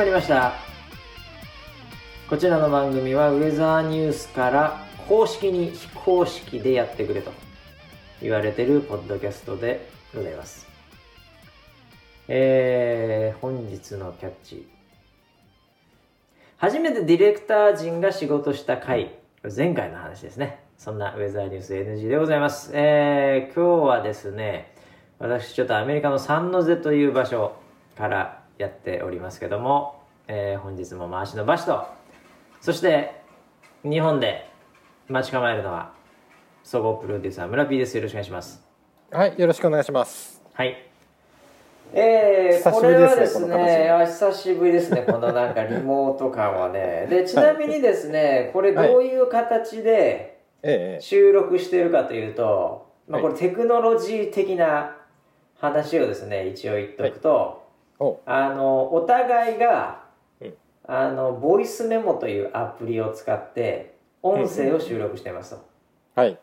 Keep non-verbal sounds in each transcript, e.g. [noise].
まりました。こちらの番組はウェザーニュースから公式に非公式でやってくれと言われてるポッドキャストでございます。えー、本日のキャッチ。初めてディレクター陣が仕事した回。前回の話ですね。そんなウェザーニュース NG でございます。えー、今日はですね私ちょっとアメリカのサンノゼという場所からやっておりますけども、えー、本日も回しの場所。とそして日本で待ち構えるのは総合プロデューサー村 P です。よろしくお願いします。はい、よろしくお願いします。はい。えー、これはですねあ久しぶりですねこのなんか [laughs] リモート感はね。でちなみにですねこれどういう形でええ収録してるかというと、まあ、こはれテクノロジー的な話をですね一応言っておくと、おあのお互いが、うんあのボイスメモというアプリを使って音声を収録してますと。はい。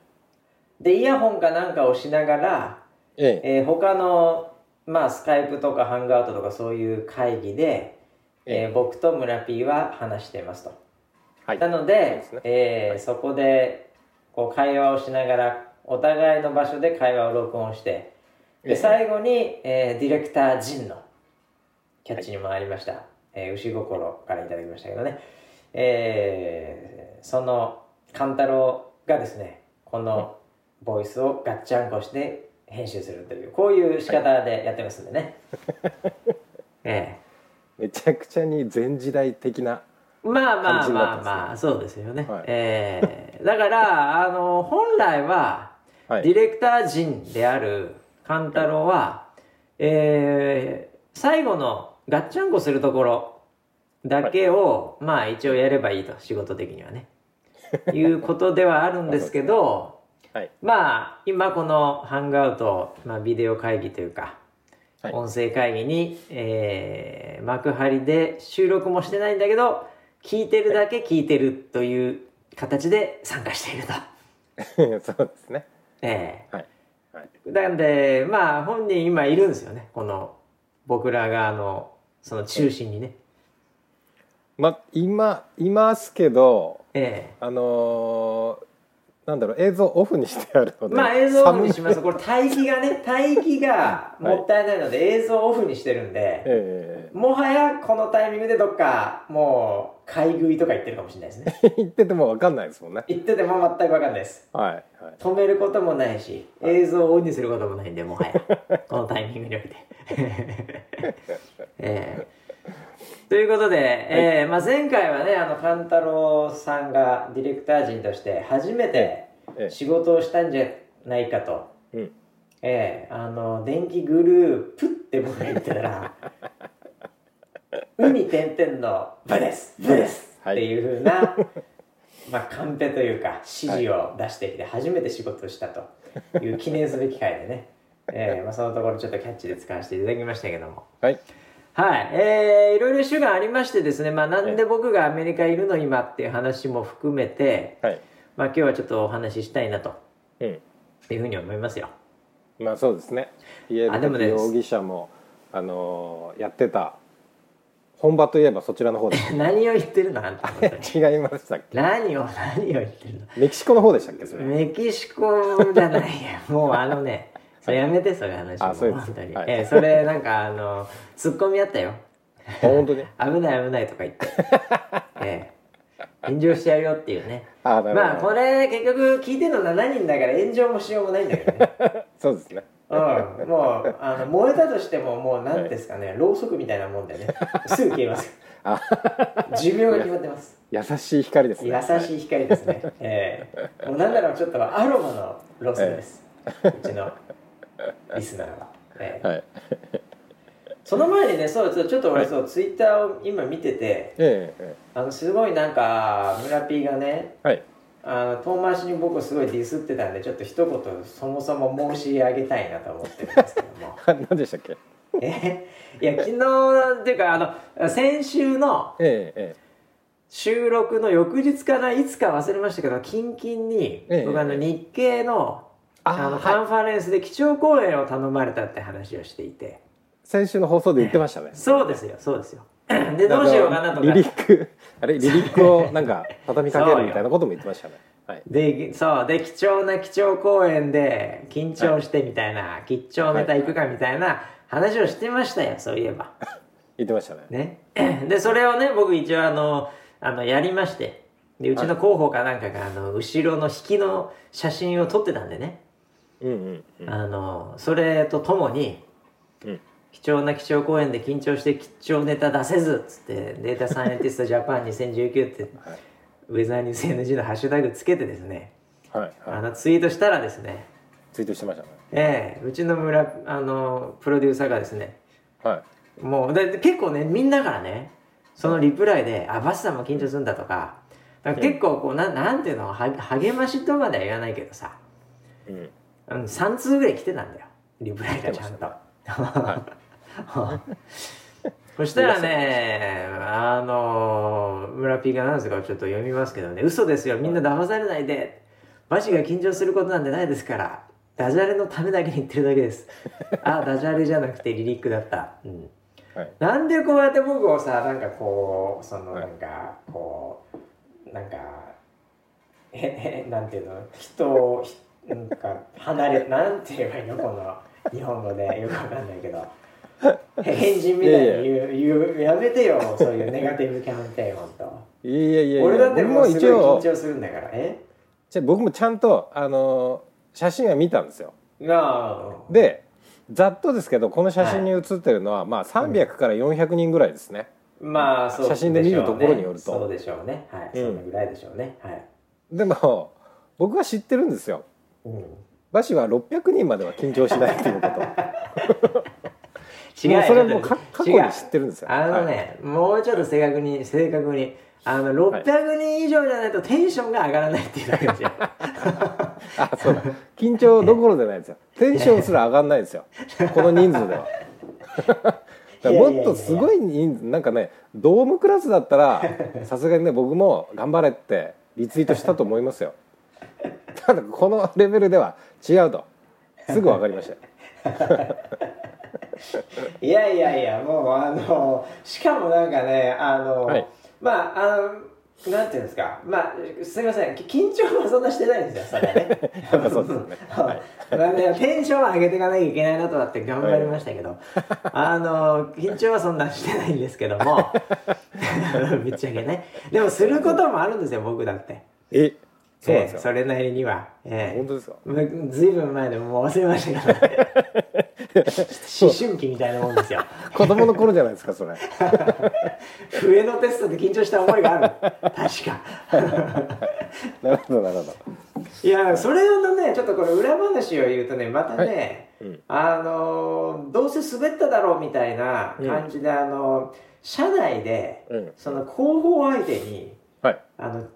でイヤホンかなんかをしながら、えええー他のまあスカイプとかハングアウトとかそういう会議で、えー僕と村 P は話していますと。はい。なのでそねえーそこでこう会話をしながらお互いの場所で会話を録音してええで最後に、えーディレクター陣のキャッチにもありました、えー牛心からいただきましたけどね、えーその勘太郎がですねこのボイスをガッチャンコして編集するというこういう仕方でやってますんでね、えめちゃくちゃに前時代的な。えまあま感あまあまあそうですよね、はい。ええ。だからあの本来ははい。ディレクター陣である勘太郎は、えー最後のガッチャンコするところだけを、まあ一応やればいいと仕事的にはねいうことではあるんですけど [laughs] はい。まあ今このハングアウト、まあ、ビデオ会議というか、はい音声会議に、えー幕張で収録もしてないんだけど聞いてるだけ聞いてるという形で参加していると。[laughs] そうですね。ええはい。はい。なんでまあ本人今いるんですよねこの僕らがあのその中心にねま、今、いますけど、えあのーなんだろう、映像オフにしてあるのえで。まあ映像オフにしますこれ待機がね [laughs] 待機がもったいないので映像オフにしてるんで、えもはやこのタイミングでどっかもう買い食いとか言ってるかもしれないですね [laughs] え言っててもわかんないですもんね。言ってても全く分かんないですはい。はい。止めることもないし映像をオンにすることもないんでもはやこのタイミングにおいてええ。ということで、えーまあ、前回はねあの勘太郎さんがディレクター陣として初めてええ。仕事をしたんじゃないかと、うん。ええあの電気グループって僕が言ってたら「[laughs] 海点々の部です部です」はい。っていうふうな、まあ、カンペというか指示を出してきて初めて仕事をしたという記念すべき回でね、ええまあ、そのところちょっとキャッチで使わせていただきましたけども。はい。はい、えー、いろいろ主がありましてですね、まあ、なんで僕がアメリカいるの今っていう話も含めて、はい。まあ、今日はちょっとお話ししたいなとうん。いうふうに思いますよ。まあそうですね。イエあでもねル容疑者も、あのーやってた、本場といえばそちらの方で [laughs] 何を言ってるのあんた [laughs] 違いましたっけ？何を何を言ってるのメキシコの方でしたっけそれ？メキシコじゃないやもうあのねそれやめてそういう話も。あそうです。本当に、はい。えーそれなんかあの [laughs] ツッコミあったよ。あ本当に？[laughs] 危ない危ないとか言って、えー炎上しちゃうよっていうね。あなるほど。まあこれ結局聞いてるの7人だから炎上もしようもないんだけどね。[laughs] そうですね。うん、もうあの燃えたとしてももう何ですかね、ろうそくみたいなもんでね。すぐ消えます。あ寿命が決まってます。優しい光ですね。優しい光ですね、ええもうなんだろうちょっとアロマのロスです、うちのリスナーは、ええ。はい。その前にねそうちょっと俺そう、ツイッターを今見ててえええあのすごいなんか村 P がねえはい。あの遠回しに僕をすごいディスってたんでちょっと一言そもそも申し上げたいなと思ってるんですけども。[laughs] 何でしたっけ？え？いや昨日っていうかあの先週の収録の翌日かないつか忘れましたけどキンキンにええ。僕あの日経のあのカンファレンスで基調講演を頼まれたって話をしていて。先週の放送で言ってましたね。[laughs] そうですよそうですよ。でどうしようかなとか。リリックあれリリックをなんか畳みかけるみたいなことも言ってましたね。はい。でそうで貴重な貴重公演で緊張してみたいな、吉兆ネタ行くかみたいな話をしてましたよそういえば。[laughs] 言ってましたね。ね。でそれをね僕一応あのあのやりまして。でうちの広報かなんかがあの後ろの引きの写真を撮ってたんでね、うんうんうん。あのそれとともにうん。貴重な貴重公演で緊張して貴重ネタ出せずっつってデータサイエンティスト [laughs] ジャパン2019ってはい。ウェザーニュース NG のハッシュタグつけてですねはいはい。あのツイートしたらですねツイートしてましたね。ええうちの村あのプロデューサーがですねはい。もうでで結構ねみんなからねそのリプライで「あバスさんも緊張するんだ」とか結構こうなんなんていうのは励ましとまでは言わないけどさうんうん3通ぐらい来てたんだよ。リプライがちゃんと。そしたらね、あの村 P が何ですかちょっと読みますけどね、嘘ですよ、みんな騙されないで、バシが緊張することなんてないですから、ダジャレのためだけに言ってるだけです。あ、ダジャレじゃなくてリリックだった。うん。はい。なんでこうやって僕をさなんかこうそのはい。なんかこうなんかへへなんていうの？人をひなんか離れなんて言えばいいのこの日本語で。[laughs] よくわかんないけど。へ変人みたいに言う言うやめてよそういうネガティブキャンペーン本当いやいやいや。俺だってもうすごい緊張するんだから。え？じゃあ僕もちゃんとあの写真は見たんですよ。がでざっとですけどこの写真に写ってるのは、まあ300から400人ぐらいですね、まあそう写真で見るところによると。そうでしょうね。はい、うん。そのぐらいでしょうね。はい、でも僕は知ってるんですようん。バシは600人までは緊張しないっていうこと。違うもうそれも過去に知ってるんですよ。あのね、もうちょっと正確に正確に。あの600人以上じゃないとテンションが上がらないっていうだけですよあそう。だ緊張どころじゃないですよ。テンションすら上がんないですよ。この人数では。[laughs] もっとすごい人数なんかねドームクラスだったらさすがにね僕も頑張れってリツイートしたと思いますよただこのレベルでは違うと。すぐ分かりました。よいやいやいやもうあのしかもなんかねあの、はい。まああのなんていうんですか。まあすみません。き緊張はそんなしてないんですよそれはね。やっぱそうですよね。[laughs] はい。テンションは上げていかなきゃいけないなとだって頑張りましたけど、[laughs] あの緊張はそんなしてないんですけども。[laughs] ぶっちゃけね。でもすることもあるんですよ僕だって。えそうなんですよ、ええそれなりには、ええ。本当ですか？ずいぶん前でもう忘れましたけど、ね、思春期みたいなもんですよ。子供の頃じゃないですかそれ。笛のテストで緊張した覚えがある。確か。なるほどなるほど。いやそれのねちょっとこれ裏話を言うとねまたね、うん。あのどうせ滑っただろうみたいな感じで、あの社内で、うん。その広報相手にはい。あの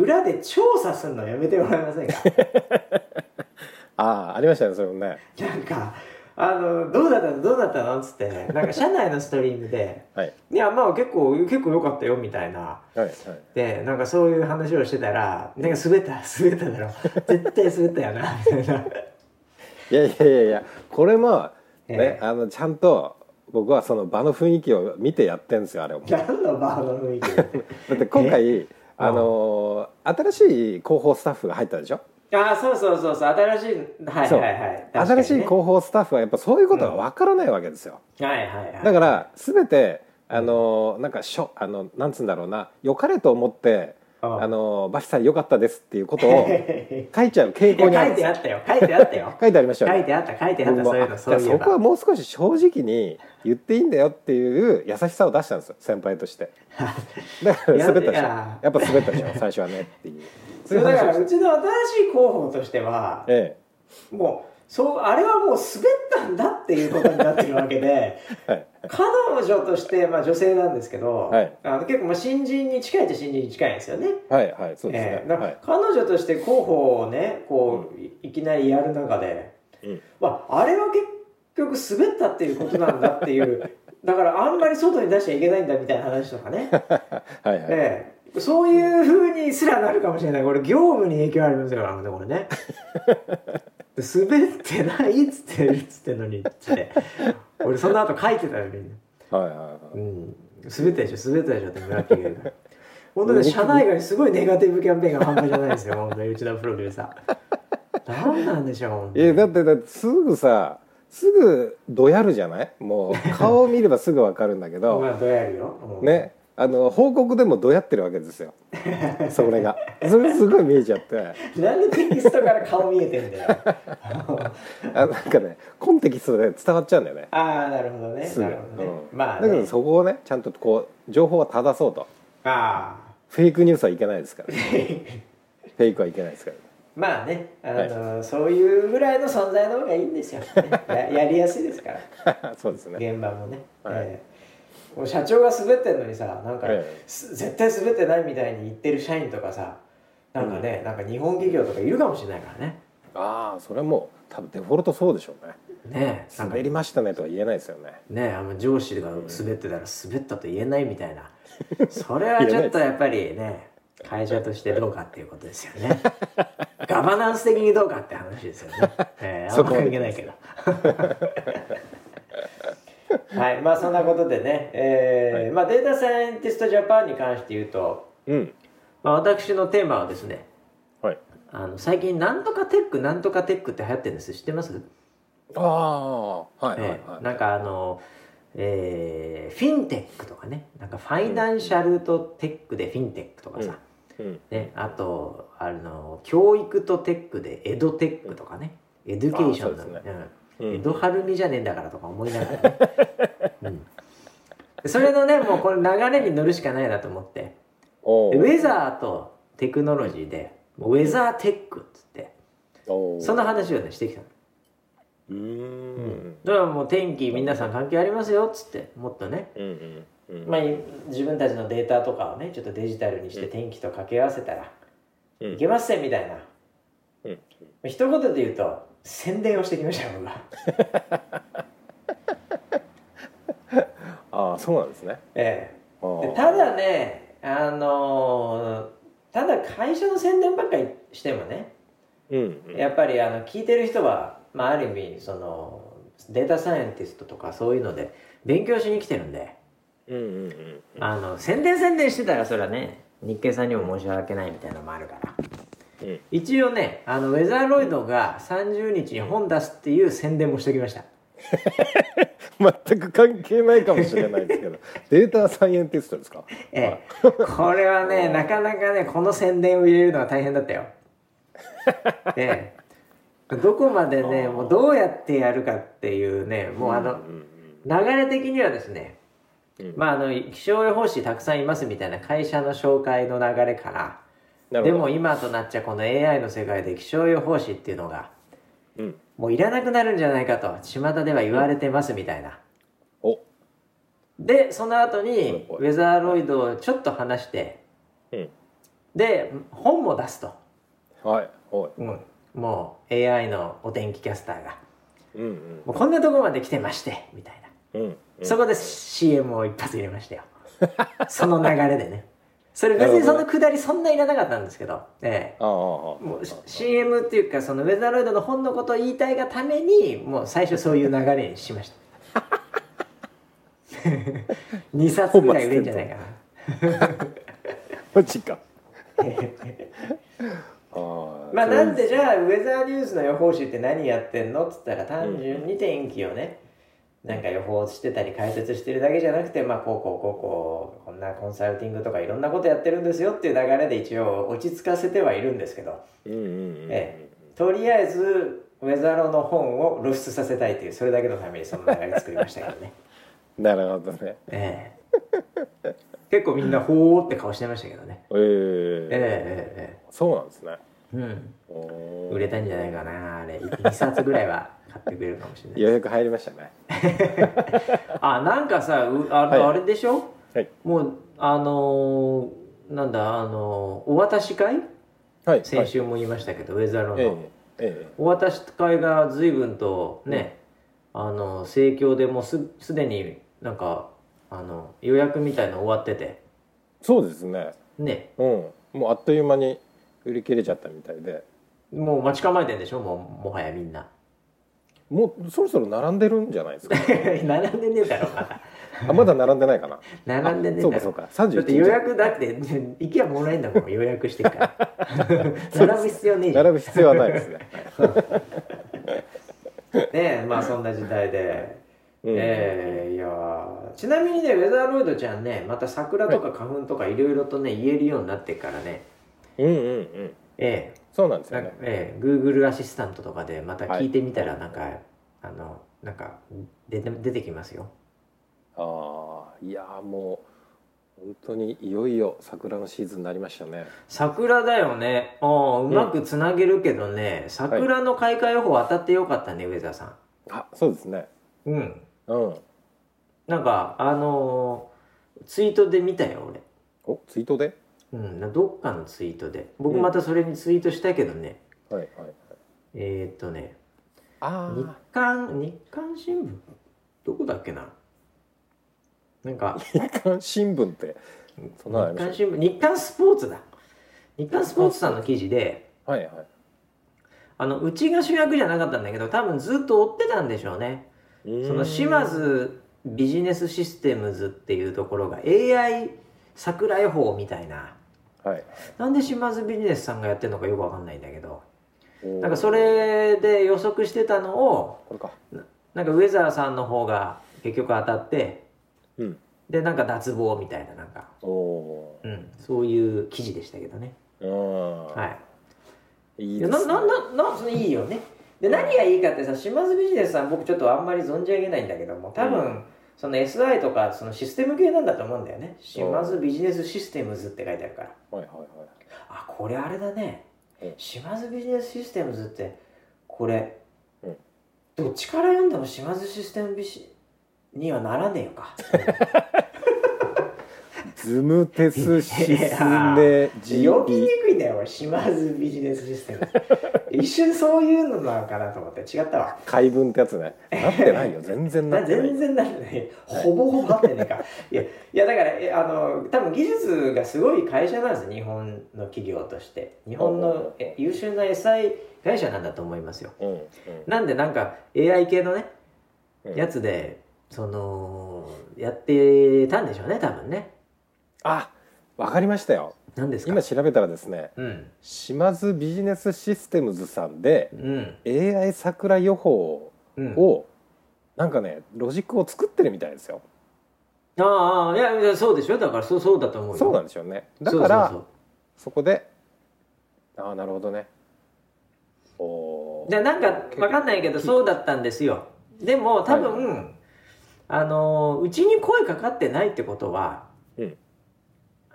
裏で調査するのやめてもらえませんか？[laughs] ああありましたねそれもね。なんかあのどうだったの？どうだったの？っつってなんか社内のストリームで [laughs] はい。いやまあ結構結構良かったよみたいな。はいはい。でなんかそういう話をしてたらなんか滑った [laughs] 滑っただろ。絶対滑ったよなみたいな。いやいやいやいやこれもね、え。えあのちゃんと僕はその場の雰囲気を見てやってんですよあれを。だ何のバーの雰囲気？でって今回あのー新しい広報スタッフが入ったでしょ、ああそうそうそうそう。新しいはいはいはい。ね。新しい広報スタッフはやっぱそういうことがわからないわけですよ、はいはいはい。だから全てあのーなんかしょあのなんつうんだろうな。良かれと思ってうんあのーバシさん良かったですっていうことを [laughs] 書いちゃう傾向にある。んですよてあったよ。書いてあったよ。[laughs] 書いてありましたよね。書いてあった書いてあったそういうのあそういうそこはもう少し正直に言っていいんだよっていう優しさを出したんですよ先輩として。[laughs] だから滑ったでしょ。いや。やっぱ滑ったでしょ最初はねっていう。それだからをうちの新しい広報としてはえ。もうそうあれはもう滑ったんだっていうことになってるわけでえはい。彼女として、まあ、女性なんですけど、はい。あの結構まあ新人に近いっちゃ新人に近いんですよね。はいはいそうですね、ええ。だからはい。彼女として広報をねこう、いいきなりやる中で、うん。まあ、あれは結局滑ったっていうことなんだっていう。[laughs] だからあんまり外に出しちゃいけないんだみたいな話とかね、[laughs] はいはい。ええ。そういうふうにすらなるかもしれない。これ業務に影響ありますよねこれね [laughs] 滑ってないっつってるっつってんのにっつって。俺その後書いてたよみんな。はいはいはい。うん。滑ったでしょ滑ったでしょって村木が言うから。本当ね社内外にすごいネガティブキャンペーンが半端じゃないですよ本当に内田プロデューサー何なんでしょういやだってだってすぐさすぐどやるじゃない？もう顔を見ればすぐ分かるんだけど。[laughs] まあどうやるよ、うん。ねあの報告でもどやってるわけですよ。それが。それすごい見えちゃって。なんでテキストから顔見えてんだよ。[laughs] あなんかねコンテキストで伝わっちゃうんだよね。ああなるほどね。なるほどね、うん。まあ、ね、だけどそこをねちゃんとこう情報は正そうと。ああフェイクニュースはいけないですから、[laughs] フェイクはいけないですから。まあねあの、そういうぐらいの存在の方がいいんですよ、ねややりやすいですから。[laughs] そうですね。現場もね、はい。ええもう社長が滑ってんのにさなんか、ええ。す絶対滑ってないみたいに言ってる社員とかさなんかね、なんか日本企業とかいるかもしれないからね。ああそれはもう多分デフォルトそうでしょうね。ねえなんか。滑りましたねとは言えないですよね。ねえあの上司が滑ってたら滑ったと言えないみたいな。[laughs] それはちょっとやっぱりね会社としてどうかっていうことですよね。ガバナンス的にどうかって話ですよね、ええあんま関係ないけど [laughs] [laughs] はいまあそんなことでね、えーまあ、データサイエンティストジャパンに関して言うと、うん。まあ、私のテーマはですねはい。あの最近なんとかテックなんとかテックって流行ってるんです。知ってます、ああはいはいえはい、えなんかあの、えーフィンテックとかね。なんか financial と tech でフィンテックとかさ、うん。ね、あとあの教育と tech でエドテックとかね。 education の、あそうですねうんうん。エドハルミじゃねえんだからとか思いながら。ね、[laughs] うん、それのねもうこれ流れに乗るしかないなと思って。ウェザーとテクノロジーでウェザーテックっつっておその話をねしてきたの。うーん。だからもう天気皆さん関係ありますよっつってもっとね、うんうんうん。まあ、自分たちのデータとかをねちょっとデジタルにして天気と掛け合わせたらうん。いけますねみたいな。うん。一言で言うと宣伝をしてきましたよ僕が。[laughs] ああそうなんですね。ええ。でただねあのーただ会社の宣伝ばっかりしてもねうんうん。やっぱりあの聞いてる人は、まあ、ある意味そのデータサイエンティストとかそういうので勉強しに来てるんでうんうんうん。あの宣伝宣伝してたらそれはね日経さんにも申し訳ないみたいなのもあるからうん一応ねあのウェザーロイドが30日に本出すっていう宣伝もしておきました。[laughs] 全く関係ないかもしれないですけど。[laughs] データサイエンティストですか？ええ。これはね [laughs] なかなかねこの宣伝を入れるのは大変だったよ。ええ。どこまでねもうどうやってやるかっていうねもうあのうん。流れ的にはですねうん。まああの気象予報士たくさんいますみたいな会社の紹介の流れからでも今となっちゃこの AI の世界で気象予報士っていうのがうん。もういらなくなるんじゃないかと巷では言われてますみたいな。お。でその後にうんウェザーロイドをちょっと話してうん。で本も出すと、はいおい。うん、もう AI のお天気キャスターが。うんうん。もうこんなところまで来てましてみたいな、うんそこで CM を一発入れましたよ。[laughs] その流れでねそれ別にそのくだりそんないらなかったんですけど。ええ。もう CM っていうかそのウェザーロイドの本のことを言いたいがためにもう最初そういう流れにしました。[laughs] 2冊ぐらい売れんじゃないかな。マジか。まあなんでじゃあウェザーニュースの予報士って何やってんのっつったら単純に天気をねなんか予報してたり解説してるだけじゃなくてまあこうこうこうこうこんなコンサルティングとかいろんなことやってるんですよっていう流れで一応落ち着かせてはいるんですけど、うんうんうんええ。とりあえずウェザーロの本を露出させたいというそれだけのためにその流れ作りましたけどね、[laughs] なるほどね。ええ。結構みんなほーって顔してましたけどね。ええ。えええそうなんですね。えええうん売れたんじゃないかなあれ。2冊ぐらいは買ってくれるかもしれない。予約入りましたね [laughs] あなんかさうあ,、はい。あれでしょ？はい。もうあのーなんだあのーお渡し会？はい。先週も言いましたけど、ウェザーロの、えええお渡し会が随分とね、あの盛況でもうすすでになんかあの予約みたいの終わってて。えそうですね。ね。うん。もうあっという間に売り切れちゃったみたいで。もう待ち構えてんでしょ？もうもはやみんなもうそろそろ並んでるんじゃないですか？[laughs] 並んでねえだろまだ。あまだ並んでないかな。並んでねえそうかそうか。31だって予約だって行きゃもらえんだもん予約してから。[laughs] 並ぶ必要ねえじゃん。並ぶ必要はないですね。[laughs] ねえまあそんな時代で、うん。えーいやー。ちなみにねウェザーロイドちゃんねまた桜とか花粉とかいろいろとね言えるようになってからね。うんうんうん。えそうなんですよね。ええ Google アシスタントとかでまた聞いてみたらなんか、あのなんか出て出てきますよ。ああいやーもう本当にいよいよ桜のシーズンになりましたね。桜だよね。おうまくつなげるけどね、桜の開花予報当たってよかったねウェザーさあそうですね。んうん。うん。なんかあのーツイートで見たよ俺。おツイートで？うん、などっかのツイートで。僕うん。またそれにツイートしたけどね、はいはいはい。えー、っとね。あ日刊日刊新聞？どこだっけな？なんか。あ日刊新聞って。日刊新聞日刊スポーツだ。日刊スポーツさんの記事で。たはいはい。あのうちが主役じゃなかったんだけど多分ずっと追ってたんでしょうね。その島津ビジネスシステムズっていうところが AI 桜予報みたいな。はい。なんで島津ビジネスさんがやってるのかよくわかんないんだけど。なんかそれで予測してたのをこれか。なんかウェザーさんの方が結局当たってうん。でなんか脱帽みたいななんか、おおうん、そういう記事でしたけどね。ー。うんはい。いいですね。いいよね。で何がいいかってさ島津ビジネスさん僕ちょっとあんまり存じ上げないんだけども多分、うんその SI とかそのシステム系なんだと思うんだよね。島津ビジネスシステムズって書いてあるから。はいはいはい。あこれあれだね。うん。島津ビジネスシステムズってこれ、うん。どっちから読んでも島津システムビシにはならねえよか。ズムテスシスネジ呼びにビくいんだよ俺。島津ビジネスシステム一瞬そういうのなのかなと思って違ったわ。解文ってやつね。なってないよ。全然ななってない。[laughs] 全然なってない。ほぼほぼなってねえか。[laughs] いやいやだからえあの多分技術がすごい会社なんです日本の企業として。日本のえ優秀な SI 会社なんだと思いますよ。うんうん。なんでなんか AI 系のねうん。やつでそのやってたんでしょうね多分ね。あわかりましたよ何ですか？今調べたらですねうん。島津ビジネスシステムズさんでうん。AI 桜予報うん。をなんかねロジックを作ってるみたいですよ。ああいやいやそうでしょ？だからそうそうだと思うよ。そうなんでしょうね。だからそうそうそこでああなるほどね。おー。そうでなんかわかんないけどそうだったんですよ。でも多分、はあのうちに声かかってないってことは、うん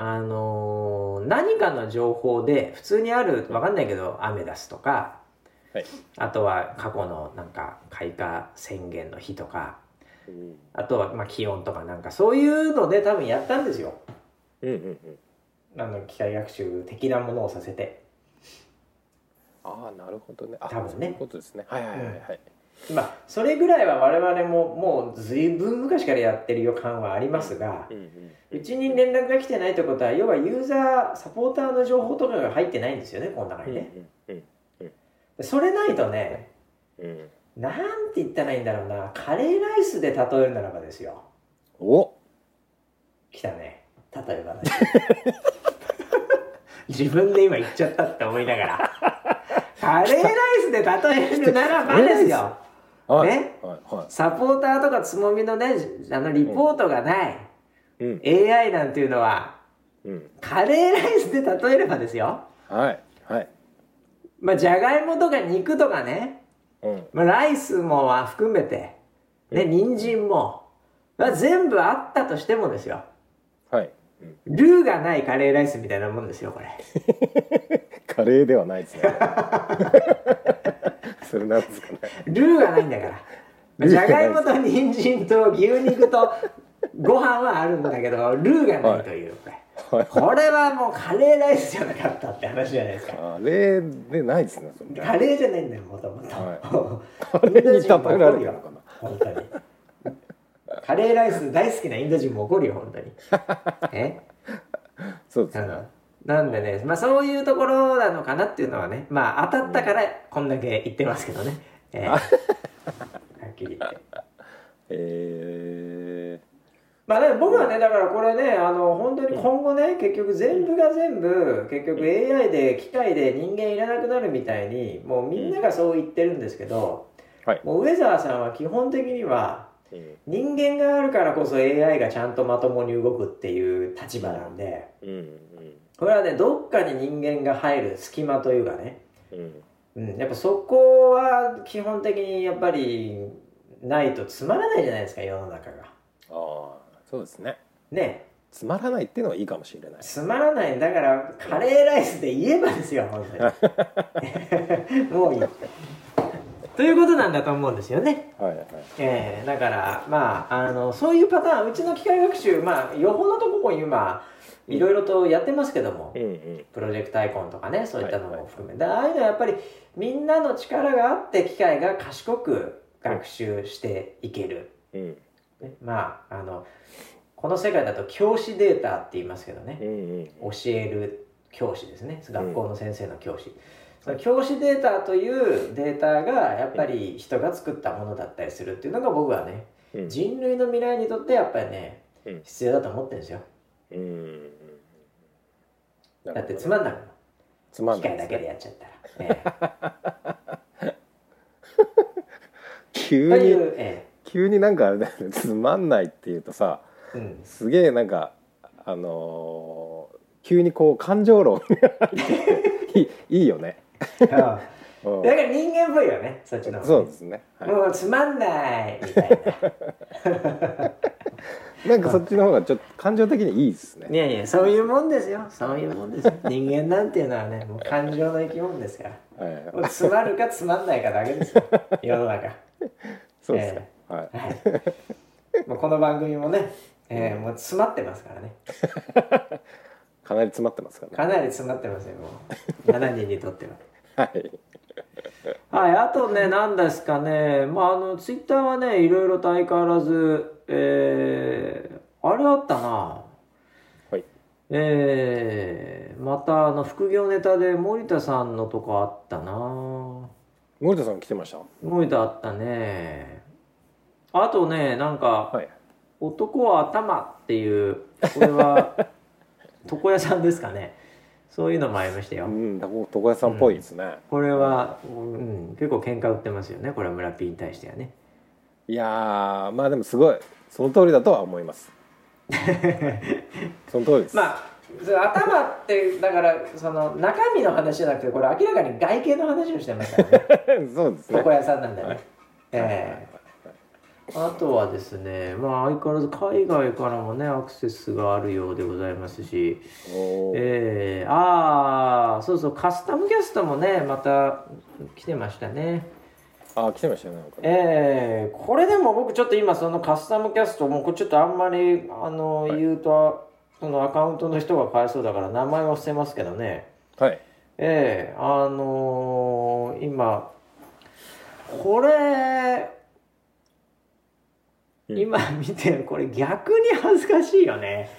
あの何かの情報で普通にあるわかんないけどアメダスとか、はい。あとは過去のなんか開花宣言の日とかうん。あとはまあ気温とかなんかそういうので多分やったんですよ。うんうんうん。あの機械学習的なものをさせて。ああなるほどね。あ多分ね。そういうことですね。はいはいはいはい、まあそれぐらいは我々ももう随分昔からやってる予感はありますがうちに連絡が来てないってことは要はユーザーサポーターの情報とかが入ってないんですよねこの中うんにねそれないとねうん。なんて言ったらいいんだろうなカレーライスで例えるならばですよ。お。来たね。例えばね [laughs] 自分で今言っちゃったって思いながら。[laughs] カレーライスで例えるならばですよはいね？はいはサポーターとかつもみのねあのリポートがない、いうん。AI なんていうのはうん。カレーライスで例えればですよ。はいはい。まあじゃがいもとか肉とかね、うん。まあ、ライスもまあ含めて。ね人参も、まあ、全部あったとしてもですよ。はい、うん、ルーがないカレーライスみたいなもんですよこれ。[laughs] カレーではないですね [laughs] [laughs] それなんですかね。ルーがないんだから。まあじゃがいもと人参と牛肉とご飯はあるんだけどルーがないという、これはい。これはもうカレーライスじゃなかったって話じゃないですか。カレーでないですねカレーじゃないんだよもともと。はカレーに例えられてるのかな。本当に。カレーライス大好きなインド人も怒るよ本当に。え？[laughs] そうですねなんでね、まあ、そういうところなのかなっていうのはねまあ当たったからこんだけ言ってますけどね、えー [laughs] はっきり言って。えまあね、僕はね、だからこれね、あの、本当に今後ね、結局全部が全部、結局 AI で、機械で人間いらなくなるみたいに、もうみんながそう言ってるんですけど、はい。もう上澤さんは基本的には、うん。人間があるからこそ AI がちゃんとまともに動くっていう立場なんで、うんうんこれはね、どっかに人間が入る隙間というかね、うん。うん、やっぱそこは基本的にやっぱりないとつまらないじゃないですか、世の中が。ああそうですね。ね。つまらないっていうのはいいかもしれない。つまらない。だからカレーライスで言えばですよ本当に。[laughs] もういい。ということなんだと思うんですよね、はいはい。えーだからまああのそういうパターンうちの機械学習まあよほどとここ今いろいろとやってますけども、うんうん。プロジェクトアイコンとかねそういったのも含め、でああいうのはやっぱりみんなの力があって機械が賢く学習していける、うん。ねまああのこの世界だと教師データって言いますけどね、うんうん。教える教師ですね。学校の先生の教師、その教師データというデータがやっぱり人が作ったものだったりするっていうのが僕はねうん。人類の未来にとってやっぱりねうん。必要だと思ってるんですよ。うんうんだってつまんないもん。つまんないですね。けでやっちゃったら、[laughs] え急えといにう、え急になんかあれだよね。つまんないっていうとさえうん、すげえなんかあのー急にこう感情論いいいいよね、あうん。あだから人間っぽいよねそっちの方がそうですね、はい。もうつまんないみたいな [laughs] んかそっちの方がちょっと感情的にいいですね。ないやいやそういうもんですよ。そういうもんですよ。人間なんていうのはねもう感情の生き物ですから。はい。もうつまるかつまんないかだけですよ。[laughs] 世の中。そうですか、はい。はい。もうこの番組もね、えーもう詰まってますからね。[laughs] かなり詰まってますからね。かなり詰まってますよもう。7人にとっては。[laughs] はい。はいあとね何ですかね。まああのツイッターはねいろいろと相変わらずえー、あれあったな。はい。えー、またあの副業ネタで森田さんのとこあったな。森田さん来てました？森田あったね。あとねなんか、はい。男は頭っていうこれは [laughs] 床屋さんですかね。そういうのもありましたよ。うん床屋さんっぽいですね、これは、うん、結構喧嘩売ってますよね。これは村 P に対してはね。いやーまあでもすごいその通りだとは思います。[laughs] その通りです、まあ頭ってだからその中身の話じゃなくてこれ明らかに外見の話をしてますからね。[laughs] そうですね。床屋さんなんでね、はい。ええ。あとはですねまあ相変わらず海外からもねアクセスがあるようでございますし。ええ。ああそうそうカスタムキャストもねまた来てましたねあ来てましたよねなんかね。ええこれでも僕ちょっと今そのカスタムキャストもうこれちょっとあんまりあの、はい。言うとそのアカウントの人がかわいそうだから名前は伏せますけどね。はい。ええあのー今これうん。今見てこれ逆に恥ずかしいよね。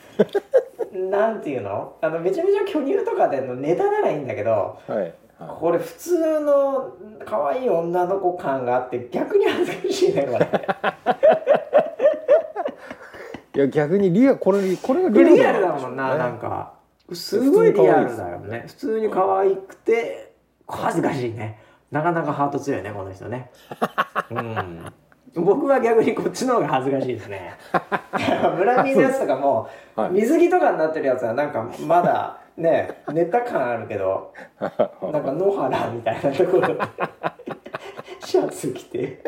[laughs] なんていうの？あのめちゃめちゃ巨乳とかでのネタならいいんだけどはい。はこれ普通の可愛い女の子感があって逆に恥ずかしいねこれ。い [laughs] いや逆にリアこれこれがリリアアルだもんななんか。すごいリアルだよね。普通に可愛くて恥ずかしいね。なかなかハート強いねこの人ね。うん。僕は逆にこっちの方が恥ずかしいですね。[laughs] 村民のやつとかもはい。水着とかになってるやつはなんかまだねネタ感あるけど [laughs] なんか野原みたいなところで [laughs] シャツ着て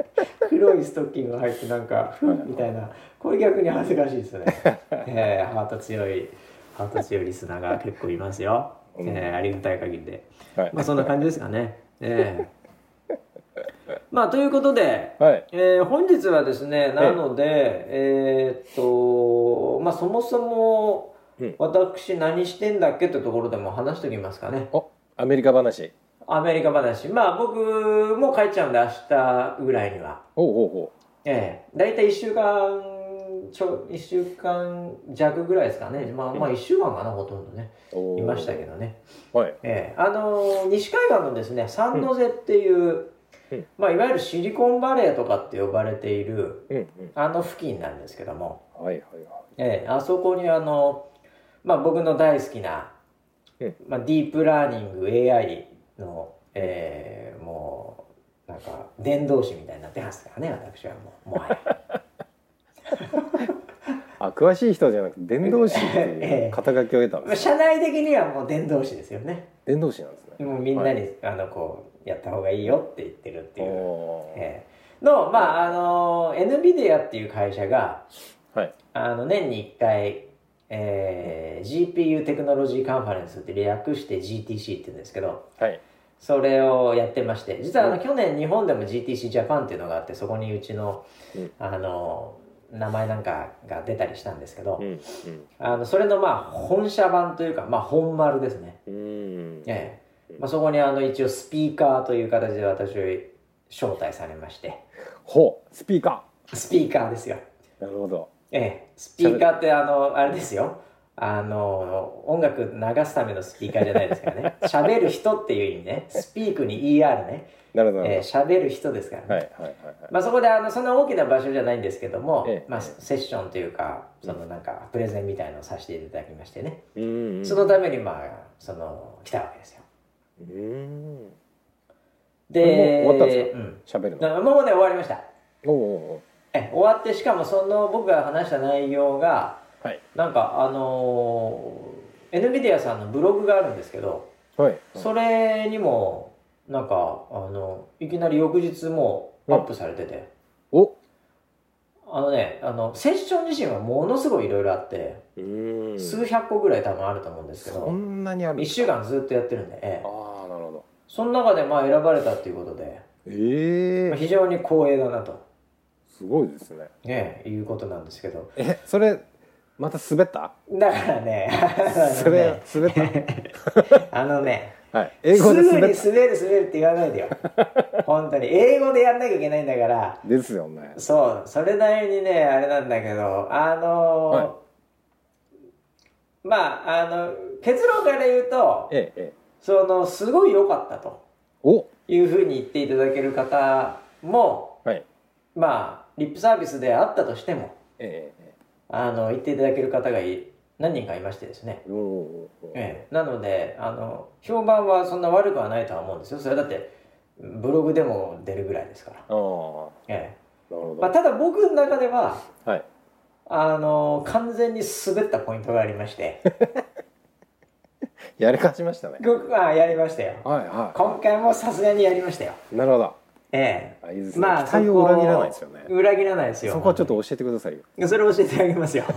黒いストッキング入ってなんかふんみたいなこれ逆に恥ずかしいですね、[laughs] えーハート強いハート強いリスナーが結構いますよ、えーありがたい限りで。はい。まあそんな感じですかね。ええ。まあということで、はい。えー本日はですねなのでえーっとまあそもそもうん。私何してんだっけってところでも話しておきますかね。おアメリカ話。アメリカ話。まあ僕も帰っちゃうんで明日ぐらいには。おうおうおう。ええ。大体1週間ちょ1週間弱ぐらいですかね。まあまあ1週間かなほとんどね。いましたけどね。はい。ええ。あのー西海岸のですねサンノゼっていう、うん。まあ、いわゆるシリコンバレーとかって呼ばれているうんあの付近なんですけども、うんはいはい。はええ。あそこにあの、まあ、僕の大好きな、うんまあ、ディープラーニング AI の、ええもうなんか伝道師みたいになってますからね私はもうもはや。[laughs] あ詳しい人じゃなくて伝道師っていう肩書きを得たんまあです社内的にはもう伝道師ですよね。伝道師なんですね。もうみんなに、はい。あのこうやった方がいいよって言ってるっていう。ええ。のまああの NVIDIA っていう会社がはい。あの年に1回、えー GPU テクノロジーカンファレンスって略して GTC って言うんですけどはい。それをやってまして実はあの、うん。去年日本でも GTC ジャパンっていうのがあってそこにうちの,、うん。あの名前なんかが出たりしたんですけど、うん。あのそれのまあ本社版というか、まあ、本丸ですね、ええ。まあ、そこにあの一応スピーカーという形で私を招待されまして。ほう。スピーカスピーカーですよ。ーなるほどええ、スピーカーってあのあれですよ。あの音楽流すためのスピーカーじゃないですからね。[laughs] 喋る人っていう意味ね。スピークに ER ね。なるほどなるえー喋る人ですからね、はいはいはいはい。まあ、そこであのそんな大きな場所じゃないんですけども、ええ。まあ、セッションというかそのなんかプレゼンみたいのをさせていただきましてね、うんうんそのためにまあその来たわけですよ。うん。で終わったんですうん。喋るの。だもうね終わりました。おうおえ終わってしかもその僕が話した内容がはい。なんかあのー、NVIDIA さんのブログがあるんですけどはい。それにもなんかあのいきなり翌日もうアップされてて、お。あのねあのセッション自身はものすごいいろいろあって、うん。数百個ぐらい多分あると思うんですけそどんなにあるん1です週間ずっとやってるんで、ええああなるほど。その中でまあ選ばれたっていうことで、ええまあ非常に光栄だなと、すごいですね。ね、いうことなんですけど。えそれまた滑った？だからね。[laughs] それ滑っ [laughs] あのねたはい英語です滑ぐに滑る滑るって言わないでよ。[laughs] 本当に。英語でやんなきゃいけないんだから。ですよね。そうそれなりにねあれなんだけどあのーはまああの結論から言うとええええ。そのすごい良かったとお。いうふうに言っていただける方もはい。まあリップサービスであったとしてもえええあの言っていただける方がい何人かいましてですね。えええ、なのであの評判はそんな悪くはないとは思うんですよ。それだってブログでも出るぐらいですから、ええ。まあ、ただ僕の中でははい。あの完全に滑ったポイントがありまして。[laughs] やり勝ちましたね。僕はやりましたよ。はいは今回もさすがにやりましたよ。いなるほどええ。あいいですね。まあ期待を裏切らないですよね。裏切らないですよ。そこはちょっと教えてくださいよ。それ教えてあげますよ。[laughs]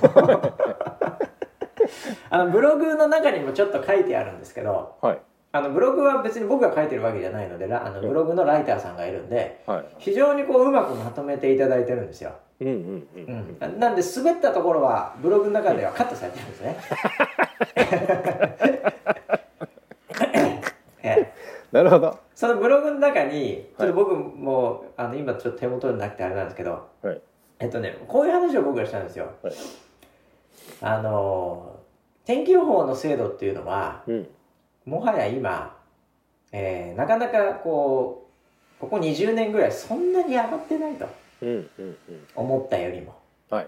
あのブログの中にもちょっと書いてあるんですけどはい。あのブログは別に僕が書いてるわけじゃないのでラあのブログのライターさんがいるんではい。非常にこううまくまとめていただいてるんですよ、うんうんううん。ん、なんで滑ったところはブログの中ではカットされてるんですね。え [laughs] えなるほど。そのブログの中にちょっと僕もあの今ちょっと手元になくてあれなんですけどはい。えっとねこういう話を僕がしたんですよ。はい。あの天気予報の精度っていうのはうん。もはや今、えーなかなかこうここ20年ぐらいそんなに上がってないとうんうんうん。思ったよりも。はい。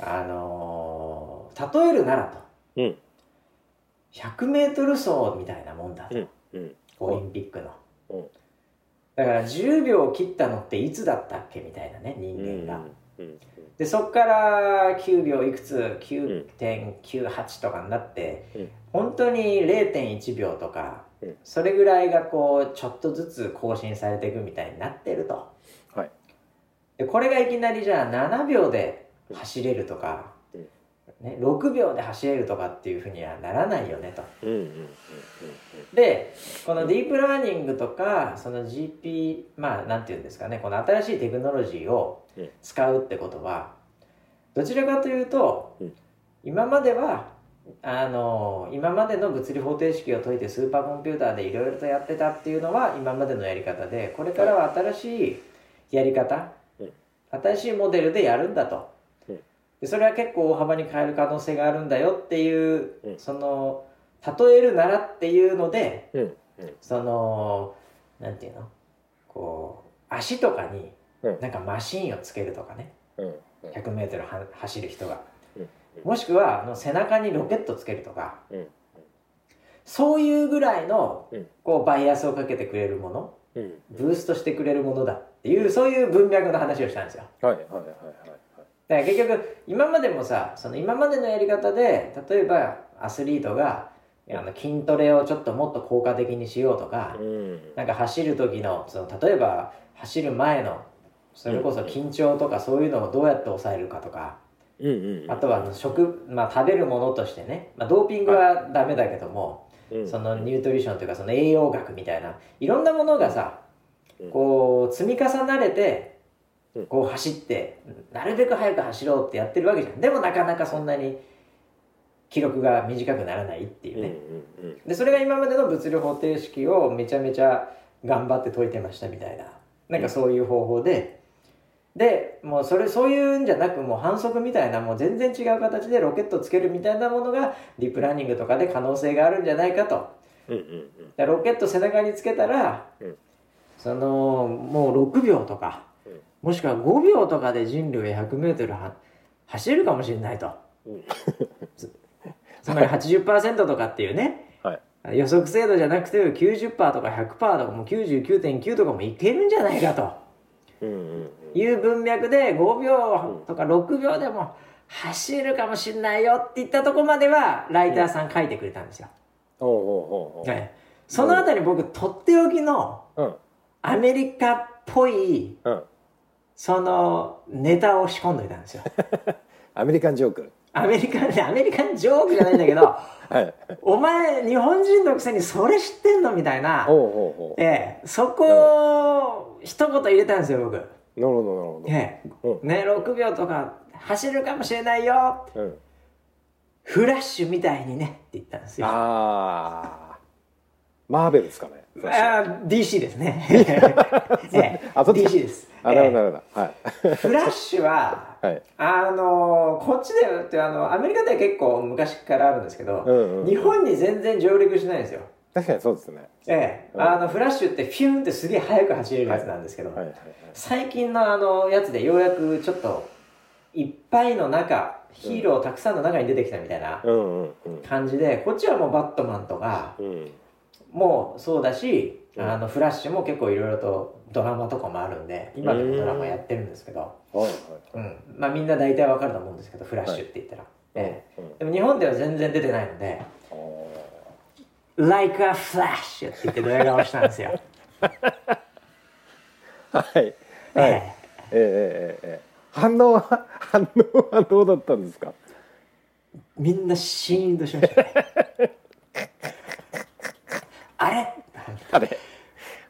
あのー例えるならと。うん。100m 走みたいなもんだと、うんうんオリンピックの、うん。だから10秒切ったのっていつだったっけみたいなね人間が、うんでそっから9秒いくつ9.98とかになって、うん。本当に0.1秒とか、うん。それぐらいがこうちょっとずつ更新されていくみたいになってると。はい。でこれがいきなりじゃあ7秒で走れるとか、うんね、6秒で走れるとかっていうふうにはならないよねと。でこのディープラーニングとかその GP まあなんていうんですかねこの新しいテクノロジーをうん。使うってことはどちらかというと、うん。今まではあの今までの物理方程式を解いてスーパーコンピューターでいろいろとやってたっていうのは今までのやり方でこれからは新しいやり方、うん。新しいモデルでやるんだと、うんでそれは結構大幅に変える可能性があるんだよっていう、うん。その例えるならっていうのでうん。うん。そのなんていうの？こう足とかにうん。なんかマシーンをつけるとかね。うん。うん。100m は走る人が。うん。もしくはあの背中にロケットつけるとか。うん。そういうぐらいのうん。こうバイアスをかけてくれるもの。うん。ブーストしてくれるものだっていうそういう文脈の話をしたんですよ。はい。はい。はい。はいだから結局今までもさその今までのやり方で例えばアスリートがあの筋トレをちょっともっと効果的にしようとか、うん。なんか走る時のその例えば走る前のそれこそ緊張とかそういうのをどうやって抑えるかとか、うんうんあとはあの食、まあ、食べるものとしてね、まあ、ドーピングはダメだけども、うん。そのニュートリションというかその栄養学みたいないろんなものがさうん。こう積み重なれてうんこう走ってなるべく早く走ろうってやってるわけじゃん。でもなかなかそんなに記録が短くならないっていううんうんね、うん。でそれが今までの物理方程式をめちゃめちゃ頑張って解いてましたみたいな。なんかそういう方法で、でもうそれそういうんじゃなくもう反則みたいなもう全然違う形でロケットつけるみたいなものがディープラーニングとかで可能性があるんじゃないかと。うんうんでロケット背中につけたら、うん。そのもう6秒とか、うんもしくは5秒とかで人類は 100m は走れるかもしれないと。うん。つまり80%とかっていうね。はい。予測精度じゃなくて90%とか100%とかもう99.9とかもいけるんじゃないかと。うんうんいう文脈で5秒とか6秒でも走るかもしれないよって言ったとこまではライターさん書いてくれたんですよ。ほうほうほうほう。はい。そのあたり僕とっておきのうん。アメリカっぽいうんそのネタを仕込んどいたんですよ。[laughs] アメリカンジョークアメリカンアメリカンジョークじゃないんだけどはいお前日本人のくせにそれ知ってんのみたいな。ええ、そこを一言入れたんですよ僕。なるほどなるほどええうんね6秒とか走るかもしれないようんフラッシュみたいにねって言ったんですよ。ああマーベルですかねあー DC ですね。[laughs] ええあ [laughs] そっち DC です。あなるほどえなるほど。はい。えフラッシュは [laughs] はい。あのこっちでってあのアメリカでは結構昔からあるんですけど、うんうん日本に全然上陸しないんですよ。確かにそうですね。ええ、うん。あのフラッシュってフィュンってすげえ速く走れるやつなんですけど、はいはいはい。最近のあのやつでようやくちょっといっぱいの中ヒーローたくさんの中に出てきたみたいなうんうんうん。感じでこっちはもうバットマンとかうん。もうそうだし、うんあのフラッシュも結構いろいろとドラマとかもあるんで今でもドラマやってるんですけど、うん。まあ、みんな大体わかると思うんですけどフラッシュって言ったら、ええ、でも日本では全然出てないので「Like a Flash」って言ってドヤ顔したんですよ。[laughs] はい。はい、ええええええ。反応は [laughs] 反応はどうだったんですか？みんなシーンとしました、ね、[laughs] あれ？あれ？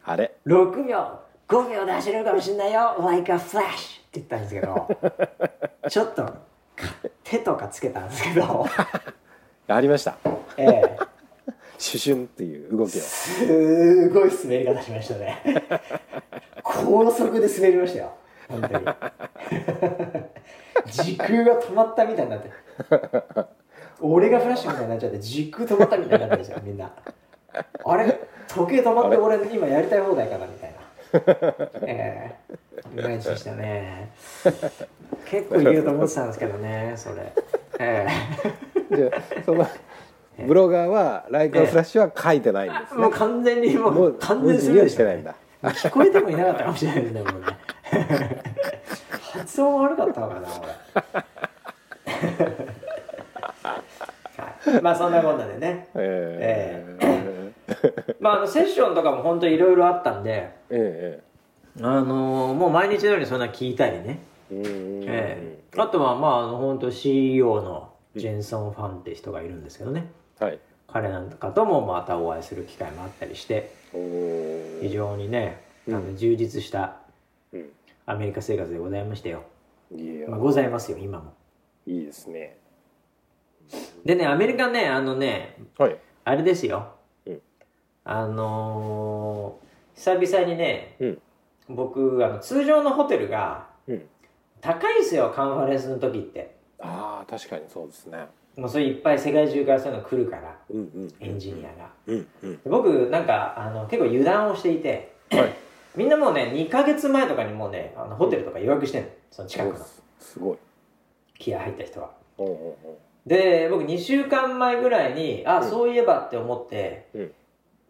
あれ？6秒。5秒で走れるかもしれないよ。Like a flash って言ったんですけど。[laughs] ちょっと手とかつけたんですけど、[laughs] ありました。ええ、シュシュンっていう動きを。すごい滑り方しましたね。高速で滑りましたよ。本当に。[laughs] 時空が止まったみたいになって。俺がフラッシュみたいになっちゃって時空止まったみたいになってるんですよみんな [laughs] あれ？時計止まって俺今やりたい放題かなみたいな。[laughs] ええ。いまいちでしたね。結構いけると思ってたんですけどねそれ。えでそのブロガーはライカーフラッシュは書いてないんですね。えもう完全にもう完全に文字にはするでしてないんだ。聞こえてもいなかったかもしれないですねもうね。[laughs] 発音悪かったのかな俺はい [laughs] まあそんなこんなでね。えまああのセッションとかも本当いろいろあったんでええあのもう毎日のようにそんな聞いたりね、えうんええ。あとはまああの本当 CEO のジェンソン・ファンって人がいるんですけどね。はい。彼なんかともまたお会いする機会もあったりして非常にねあのうん充実したうん。アメリカ生活でございましたよ、まあ、ございますよ今も。いいですねでねアメリカねあのねはい。あれですよ、うん。あのー久々にねうん。僕あの通常のホテルがうん。高いですよカンファレンスの時って。ああ確かにそうですね。もうそれいっぱい世界中からそういうの来るからうんうんエンジニアが。うんうん。で僕なんかあの結構油断をしていてはい。みんなもうね2ヶ月前とかにもうねあのホテルとか予約してんのその近くの。すすごい。気合入った人は。おうおうで僕2週間前ぐらいにあ、うん。そういえばって思って、うん。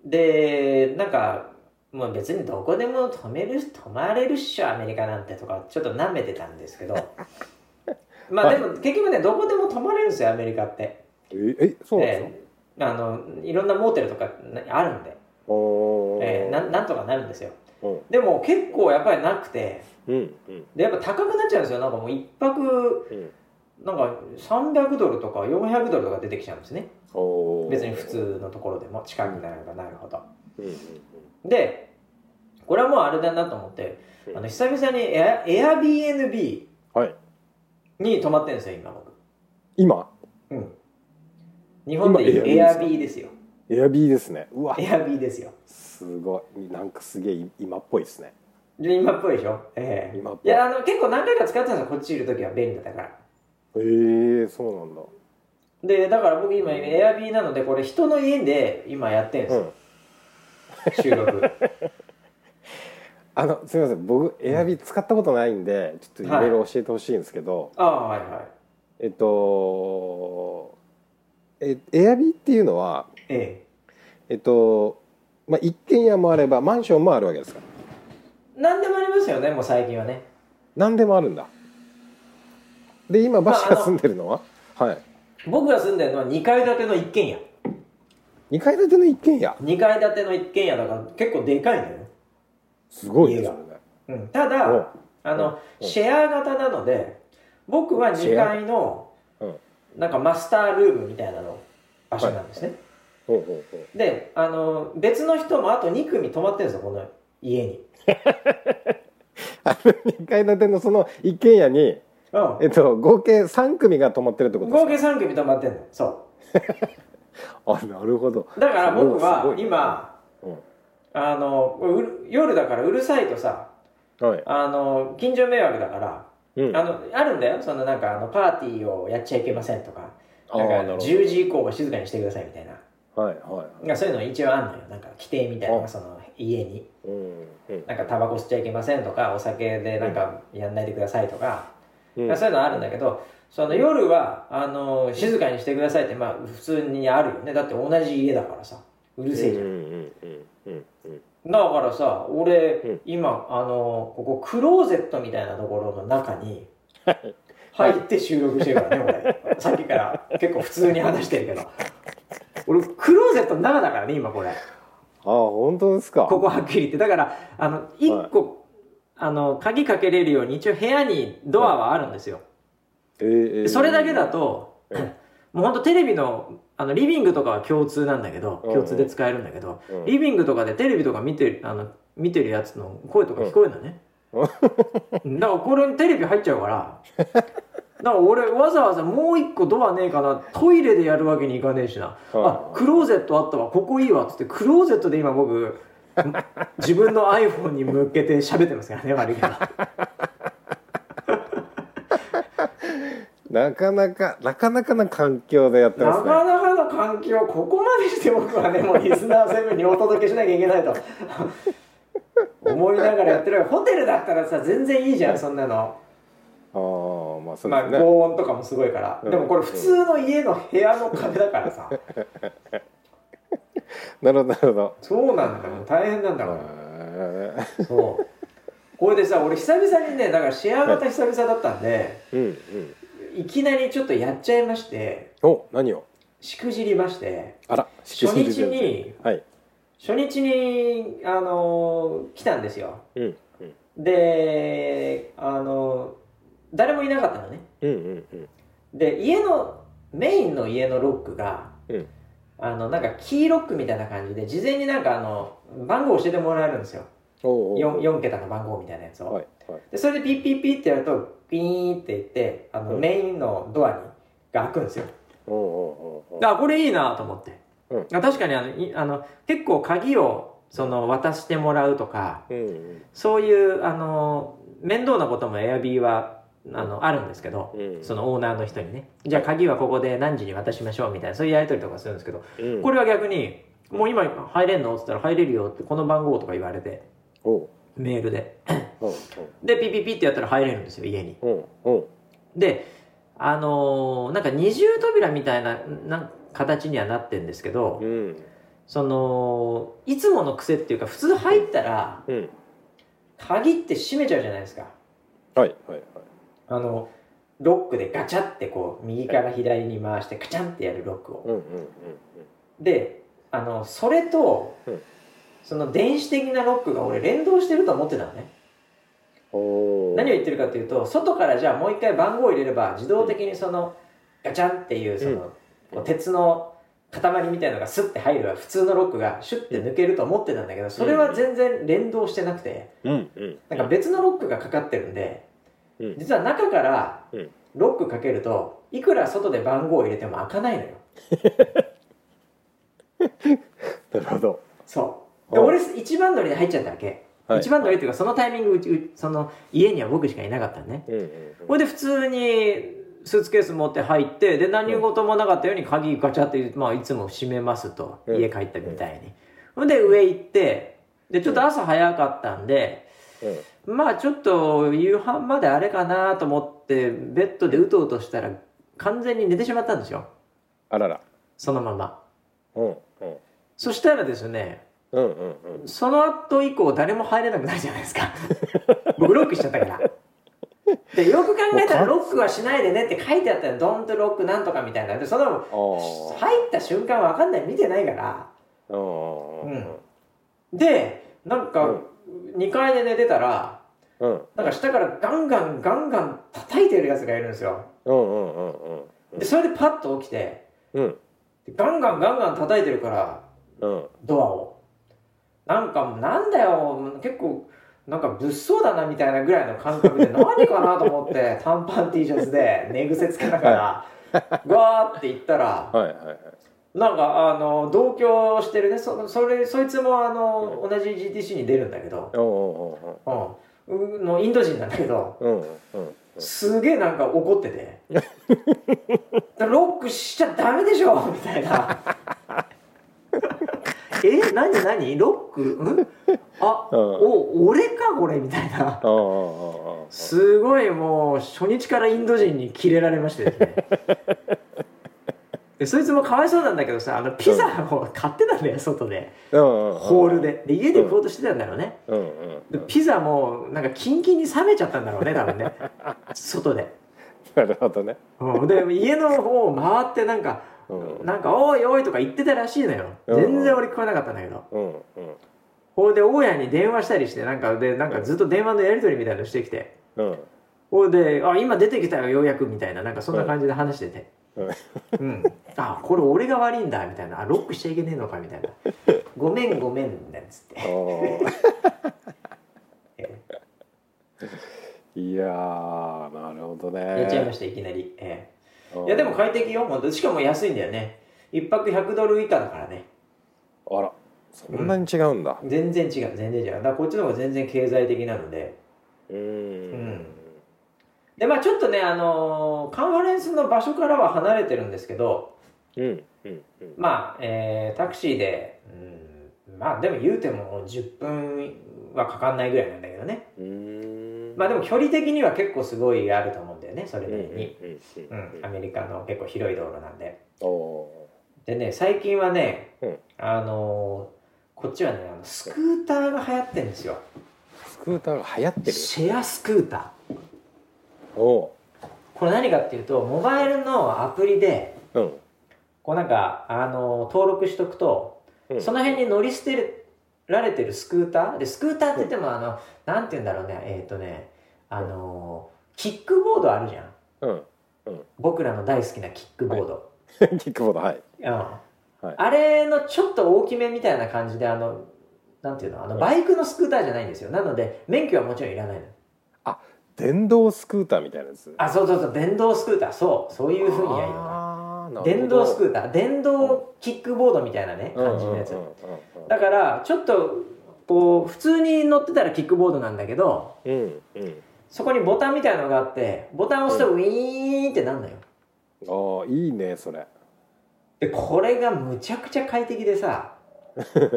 でなんかもう別にどこでも泊める泊まれるっしょアメリカなんてとかちょっと舐めてたんですけど。[laughs] まあはいでも結局ねどこでも泊まれるんですよアメリカって。ええそうなんですか、ええ。あのいろんなモーテルとかなあるんで、おー。ええなんなんとかなるんですよ。うん。でも結構やっぱりなくて。うんうん。でやっぱ高くなっちゃうんですよ。なんかもう一泊うんなんか300ドルとか400ドルとか出てきちゃうんですね。別に普通のところでも近くになればなるほど。でこれはもうあれだなと思ってうん。あの久々にエア Airbnb はい。に泊まってるんですよ今僕。今？うん。日本でいう今 Airbnb ですか？Airb ですよ。エアビーですね。うわ。Airb ですよ。すごい。なんかすげえ今っぽいですね。で今っぽいでしょ？ええ。今っぽい。いやあの結構何回か使ってたんですよこっちいる時は。便利だからへえそうなんだ。でだから僕今 Airb なのでこれ人の家で今やってるんですうよ、ん。収録。[laughs] あのすみません。僕エアビー使ったことないんでちょっといろいろ教えてほしいんですけど、ああはいはい。えっとえエアビーっていうのはええ。っとまあ一軒家もあればマンションもあるわけですか？え何でもありますよねもう最近はね。何でもあるんだで今バシが住んでるのは、はい。僕が住んでるのは2階建ての一軒家。2階建ての一軒家？2階建ての一軒家だから結構でかいのよ、すごいね。家が。うん、ただおあのうん。シェア型なので僕は2階のうん。なんかマスタールームみたいなの場所なんですね、ほうほうほう。であの別の人もあと2組泊まってるんですよこの家に、[laughs] あの2階建てのその一軒家に、うん、えっと、合計3組が泊まってるってことですか？合計3組泊まってるの。そ [laughs] あなるほど。うだから僕すはごい。今うん。あのうる夜だからうるさいとさはい、あの近所迷惑だからうん、あのあるんだよ。そのなんかあのパーティーをやっちゃいけませんとか。なんかあーなるほど。10時以降は静かにしてくださいみたいな。はいはいなんかそういうの一応あんのよ。なんか規定みたいなのがあ。その家に。うんうん。なんかタバコ吸っちゃいけませんとかお酒でなんかやんないでくださいとか、うん。そういうのあるんだけどその夜はあの静かにしてくださいってまあ普通にあるよね。だって同じ家だからさ。うるせえじゃん、うんうんうんうんうんだからさ俺、うん。今あのここクローゼットみたいなところの中に [laughs] 入って収録してるからね俺。さっきから。結構普通に話してるけど。俺クローゼットの中だからね今これ。あ本当ですか。ここはっきり言って。だからあの1個、あの鍵かけれるように一応部屋にドアはあるんですよ、えーえー。それだけだと、うん [laughs] もうほんとテレビのあのリビングとかは共通なんだけどうん。共通で使えるんだけど、うん。リビングとかでテレビとか見てるあの見てるやつの声とか聞こえるのね、だからこれにテレビ入っちゃうからだから俺わざわざもう一個ドアねえかなトイレでやるわけにいかねえしな、うん。あクローゼットあったわここいいわっつってクローゼットで今僕自分の iPhone に向けて喋ってますからね悪いけどなかなかなかなかな環境でやってなますね。かなかの環境ここまでして僕はねもうリスナーセブンにお届けしなきゃいけないと。思いながらやってる。ホテルだったらさ全然いいじゃんそんなの、ああまあそうまあですね、防音とかもすごいから、うん。でもこれ普通の家の部屋の壁だからさなるほどなるほど。そうなんだよ。大変なんだから。へそう。これでさ俺久々にねだからシェア型久々だったんでーうんうん。いきなりちょっとやっちゃいましてお何を？しくじりましてあら初日にはい。初日にあのー来たんですよ。うんうん。であの誰もいなかったのね。うんうんうん。で家のメインの家のロックが、うんあのなんかキーロックみたいな感じで事前になんかあの番号教えてもらえるんですよ。おうおう。4, 4桁の番号みたいなやつを、はいはい。でそれでピッピッピッってやるとピーンって言ってあの、うん。メインのドアにが開くんですよ。おうおうおこれいいなと思って、うん。あ確かにあのいあの結構鍵をその渡してもらうとかうんうん。そういうあの面倒なこともエアビーはあのあるんですけど、うんそのオーナーの人にねじゃあ鍵はここで何時に渡しましょうみたいなそういうやり取りとかするんですけど、うん。これは逆に「もう今入れんの?」っつったら「入れるよ」ってこの番号とか言われてメールで。うんでピピピってやったら入れるんですよ家に。であのーなんか二重扉みたいなな形にはなってるんですけど、うん。そのいつもの癖っていうか普通入ったらうん。鍵って閉めちゃうじゃないですか。はいはいはいあのロックでガチャってこう右から左に回してカチャンってやるロックを。うんうんであのそれと、うん。その電子的なロックが俺連動してると思ってたのね。何を言ってるかというと外からじゃあもう一回番号を入れれば自動的にそのガチャンっていうその、うん。鉄の塊みたいのがスッて入る普通のロックがシュッて抜けると思ってたんだけどそれは全然連動してなくて。うん。うん。なんか別のロックがかかってるんでうん。実は中からうん。ロックかけるといくら外で番号を入れても開かないのよ。[laughs] なるほど。そう。でうん俺一番乗りで入っちゃったわけ、はい。一番乗りっていうかそのタイミングうちうその家には僕しかいなかったのね。うんうんこれで普通にスーツケース持って入ってで何事もなかったように鍵ガチャって、まあ、いつも閉めますと、うん。家帰ったみたいに。ほんで上行ってでちょっと朝早かったんで、うんまあちょっと夕飯まであれかなと思ってベッドでうとうとしたら完全に寝てしまったんですよ。あらら。そのまま。うんうん。そしたらですねうんうんうん。その後以降誰も入れなくなるじゃないですか。[laughs] 僕ロックしちゃったから。でよく考えたらロックはしないでねって書いてあったよ。ドンとロックなんとかみたいな。でその入った瞬間わかんない。見てないから。うんうんでなんかうん。2階で寝てたらうん。なんか下からガンガンガンガン叩いてるやつがいるんですよ。うんうんうんうんでそれでパッと起きてうん。でガンガンガンガン叩いてるからうん。ドアを。なんかもうなんだよ結構なんか物騒だなみたいなぐらいの感覚で [laughs] 何かなと思って短パン T シャツで寝癖つけながらガーって行ったらはいはいはい。なんかあの同居してるね。そそれそいつもあの同じ GTC に出るんだけど、うん、のインド人なんだけどうんうんすげえなんか怒ってて「[laughs] ロックしちゃダメでしょ」みたいな「え？何？何？ロック？ん？あ、うん。お俺か？これ」みたいな。すごいもう初日からインド人にキレられましてですね。[laughs] でそいつもかわいそうなんだけどさあのピザを買ってたんだよ外で。うんうんホールで。で家で食おうとしてたんだろうね。うんピザもなんかキンキンに冷めちゃったんだろうね多分ね。[laughs] 外で、なるほどね。うん、で家の方を回ってなんかうん。なんか「おいおい」とか言ってたらしいのよ。うん。全然俺聞こえなかったんだけど。うんうん。ほいで大家に電話したりしてなんかでなんかずっと電話のやり取りみたいなのしてきて。うん。ほいで「あ今出てきたよようやく」みたいな。なんかそんな感じで話してて。うん「うん、あこれ俺が悪いんだ」みたいな「あロックしちゃいけねえのか」みたいな「ごめんごめん」なんつって [laughs] いやーなるほどね。やっちゃいましたいきなり、ええ。うん。いやでも快適よ本当。しかも安いんだよね。一泊100ドル以下だからね。あらそんなに違うんだ。全然違う全然違う。だからこっちの方が全然経済的なので。うーん。でまあちょっとねあのーカンファレンスの場所からは離れてるんですけどうんうんうん。まあ、えータクシーで、うん、まあでも言うても10分はかかんないぐらいなんだけどね。うーんまあでも距離的には結構すごいあると思うんだよねそれうんなりに、アメリカの結構広い道路なんで。おでね最近はね、うん。あのーこっちはねあのスクーターが流行ってるんですよ。ースクーターが流行ってる？シェアスクーター。おこれ何かっていうとモバイルのアプリでーうん。こうなんか、あのー登録しとくと、うん。その辺に乗り捨てられてるスクーター？でスクーターって言っても、あのなんて言うんだろうね。えっ、とねあのーキックボードあるじゃん。うん僕らの大好きなキックボード、[laughs] キックボードはい。うん。はい。あれのちょっと大きめみたいな感じであのなんていうの？あのバイクのスクーターじゃないんですよ。なので免許はもちろんいらないの。電動スクーターみたいなやつ。あそうそうそう。電動スクーター。そう。そういうふうにやるのか電動スクーター。電動キックボードみたいなね感じのやつ。だからちょっとこう普通に乗ってたらキックボードなんだけどうんうん。うんそこにボタンみたいのがあってボタンを押すとウィーンってなんのよ。ああいいねそれ。でこれがむちゃくちゃ快適でさ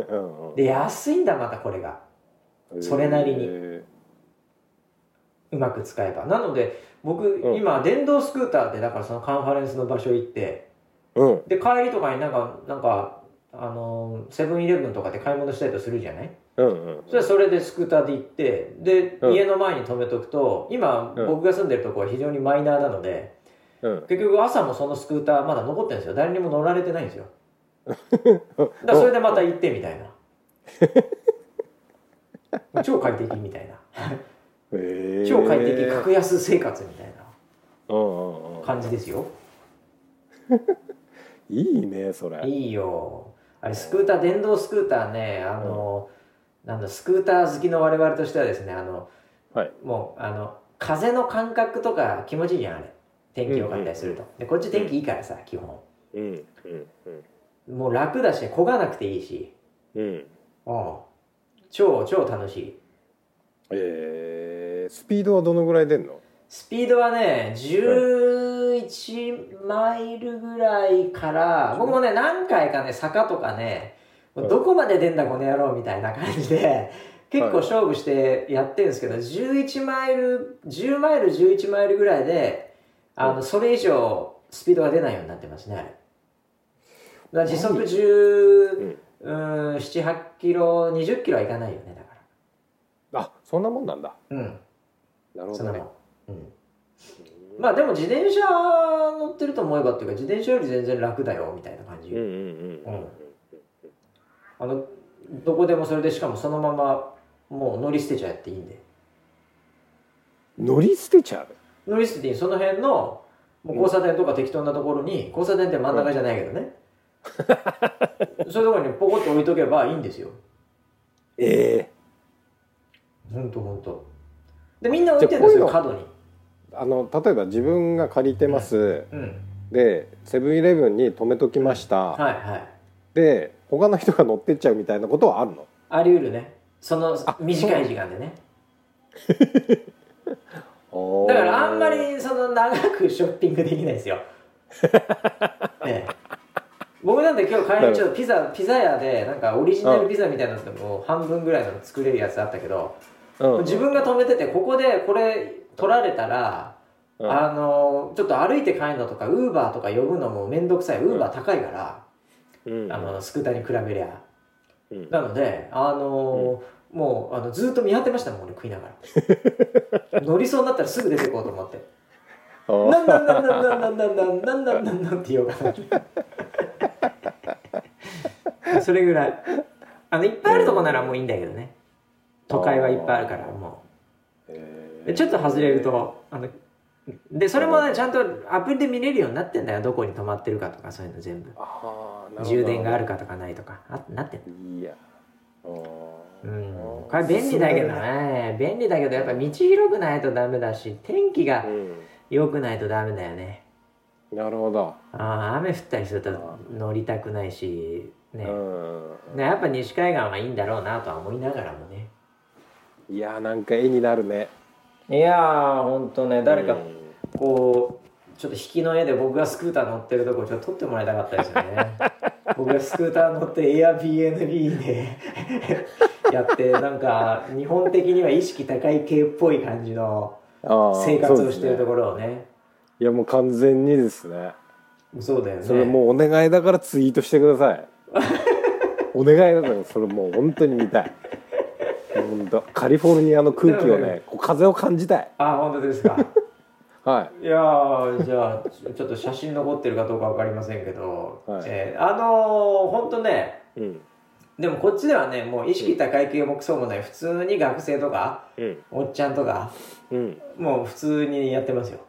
うんうん。で安いんだまたこれが。それなりに。へうまく使えば。なので僕、うん。今電動スクーターでだからそのカンファレンスの場所行ってーうん。で帰りとかになんかなんかあのセブンイレブンとかで買い物したりとするじゃない？うんうん。それはそれでスクーターで行ってで、うん。家の前に止めとくと今、うん。僕が住んでるとこは非常にマイナーなのでうん。結局朝もそのスクーターまだ残ってるんですよ。誰にも乗られてないんですよ。[laughs] だそれでまた行ってみたいな。[laughs] 超快適みたいな。超快適格安生活みたいなうんうんうん。感じですよ [laughs] いいねそれ。いいよ。あれスクーター電動スクーターねあの、なんだスクーター好きの我々としてはですねあのはい。もうあの風の感覚とか気持ちいいじゃんあれ。天気良かったりすると、でこっち天気いいからさ基本。うんうんもう楽だし漕がなくていいし。うんうん。うん。超超楽しい。えー、スピードはどのぐらい出んの？スピードはね11マイルぐらいから僕もね何回かね坂とかねどこまで出んだこの野郎みたいな感じで結構勝負してやってるんですけど11マイル10マイル11マイルぐらいであのそれ以上スピードが出ないようになってますねあれ。時速10うん。78キロ20キロはいかないよねだかあそんなもんなんだ。らうん。なるほどね。そんなもんうんまあでも自転車乗ってると思えばっていうか自転車より全然楽だよみたいな感じ、うんうんあのどこでもそれでしかもそのままもう乗り捨てちゃっていいんで。乗り捨てちゃう？乗り捨てていい。その辺のもう交差点とか適当なところに交差点って真ん中じゃないけどね、そういうところにポコッと置いとけばいいんですよ。ええ。ほんとほんと。でみんな置いてるんですよ角にあの例えば自分が借りてます、うん。でセブンイレブンに止めときました、はいはい。で他の人が乗ってっちゃうみたいなことはあるの？あり得るね。そのあ短い時間でね。[laughs] だからあんまりその長くショッピングできないですよ。え [laughs] え、僕なんて今日帰りちょっとピザピザ屋でなんかオリジナルピザみたいなのってもう半分ぐらいの作れるやつあったけど、うん。自分が止めててここでこれ取られたら、うん。あのちょっと歩いて帰るのとかウーバーとか呼ぶのも面倒くさい。ウーバー高いから、うん。あのスクーターに比べりゃ。うん。なのであのもうあのずっと見張ってましたもん俺食いながら。[laughs] 乗りそうになったらすぐ出てこうと思って。あー。なんなんなんなんなんなんなんなんなんなんなんなんって言おうかなそれぐらいあのいっぱいあるとこならもういいんだけどね都会はいっぱいあるからもえうでちょっと外れるとあのでそれもねちゃんとアプリで見れるようになってんだよ。どこに止まってるかとかそういうの全部。充電があるかとかないとか。あなってんいや。うん。これ便利だけどね。便利だけどやっぱ道広くないとダメだし天気が良くないとダメだよね。うんなるほど、ああ雨降ったりすると乗りたくないしね,、うん。ねやっぱ西海岸はいいんだろうなとは思いながらもねいやーなんか絵になるね。いやーほんとね誰かうんこうちょっと引きの絵で僕がスクーター乗ってるとこちょっと撮ってもらいたかったですよね。[laughs] 僕がスクーター乗って Airbnb で [laughs] やってなんか日本的には意識高い系っぽい感じの生活をしてるところをね。いやもう完全にですね。そうだよね。それもうお願いだからツイートしてください。[laughs] お願いだからそれもう本当に見たい本当カリフォルニアの空気をねこう風を感じたい。あ本当ですか。[laughs] はい。やーじゃあちょっと写真残ってるかどうかわかりませんけど、はい。えーあのー、ほんとねいうん。でもこっちではねもう意識高い系もクソもない普通に学生とかうん。おっちゃんとかうん。もう普通にやってますよ。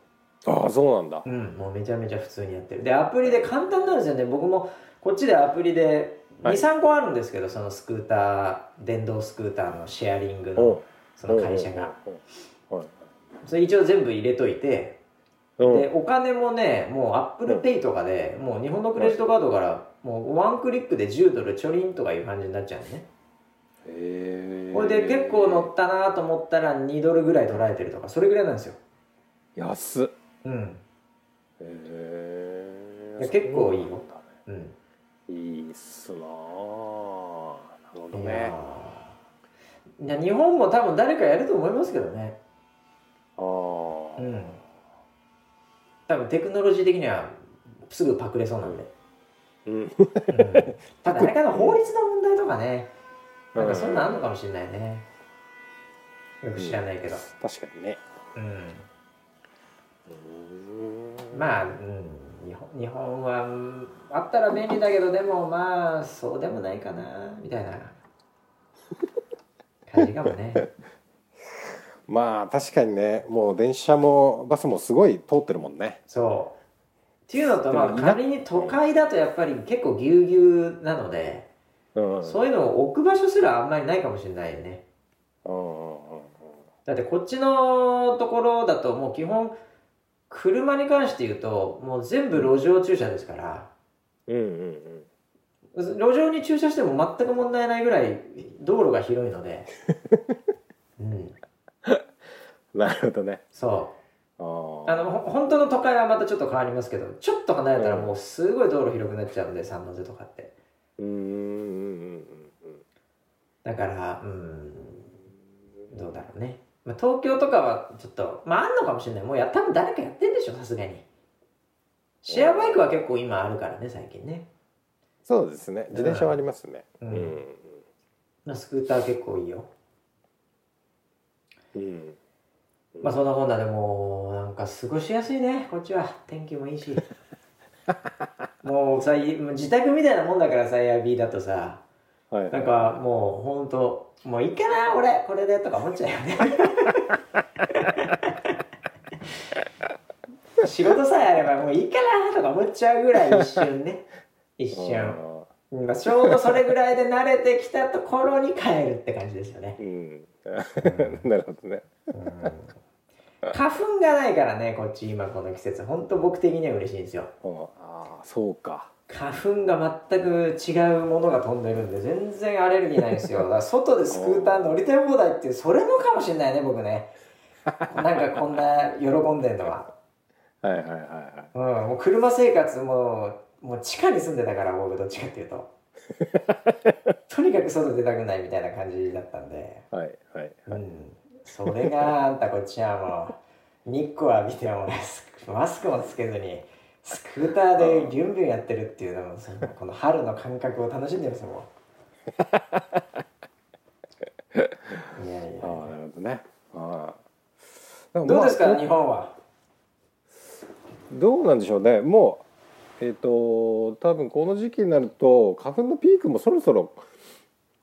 ああそうなんだ。うんもうめちゃめちゃ普通にやってる。でアプリで簡単なんですよね。僕もこっちでアプリではい。23個あるんですけどそのスクーター電動スクーターのシェアリングおのその会社が。それ一応全部入れといてう。んでお金もねもうアップルペイとかでもう日本のクレジットカードからもうワンクリックで10ドルちょりんとかいう感じになっちゃうのね。へえこれで結構乗ったなと思ったら2ドルぐらい取られてるとかそれぐらいなんですよ。安っ。うん。へえ結構いいよ。ね。うんいいっすなあなるほどいね。やいや日本も多分誰かやると思いますけどね。ああ、うん多分テクノロジー的にはすぐパクれそうなんで、うん。うん、ただ誰かの法律の問題とかね。なんかそんなんあんのかもしれないね。よく知らないけど。確かにね。うん。うん。まあ、うん、日本はうんあったら便利だけどでもまあそうでもないかなみたいな。感じかもね。[laughs] まあ確かにねもう電車もバスもすごい通ってるもんね。そう。っていうのとまあ仮に都会だとやっぱり結構ぎゅうぎゅうなので、うん。そういうのを置く場所すらあんまりないかもしれないよね。うんうんうん。だってこっちのところだともう基本車に関して言うともう全部路上駐車ですから。うんうんうん。路上に駐車しても全く問題ないぐらい道路が広いので。[laughs] うん。なるほどね。そう。ああのほ本当の都会はまたちょっと変わりますけどちょっと離れたらもうすごい道路広くなっちゃうんで三ノ瀬とかって。うんうんうんうん。だからうん。どうだろうね、まあ、東京とかはちょっとまああんのかもしれない。もうや多分誰かやってんでしょさすがに。シェアバイクは結構今あるからね最近ね。そうですね。自転車はありますね。ううん。んまあスクーター結構いいよ。うん。まあそんなこんなでもうなんか過ごしやすいね。こっちは。天気もいいし。[laughs] もうさいもう自宅みたいなもんだからさエアビーだとさはい。なんかもうほんともういいかな俺これでとか思っちゃうよね。[laughs] 仕事さえあればもういいかなとか思っちゃうぐらい一瞬ね。[laughs] 一瞬、あまあ、ちょうどそれぐらいで慣れてきたところに帰るって感じですよね。ーうん。なるほどね。花粉がないからねこっち今この季節。ほんと僕的には嬉しいんですよ。ああそうか花粉が全く違うものが飛んでるんで全然アレルギーないんですよ。[laughs] だから外でスクーター乗りたい放題っていうそれもかもしれないね僕ね。[laughs] なんかこんな喜んでんのは、はいはいはいはい。うん、もう車生活ももう地下に住んでたから僕どっちかっていうと。[laughs] とにかく外出たくないみたいな感じだったんで。はいはいうん、それがあんたこっちはもう日光浴びてもねスマスクもつけずにスクーターでビュンビュンやってるっていうのもそのこの春の感覚を楽しんでるんですよもういやいああやなるほどね。ああどうですか、まあ日本は？どうなんでしょうね。もうえっ、と多分この時期になると花粉のピークもそろそろ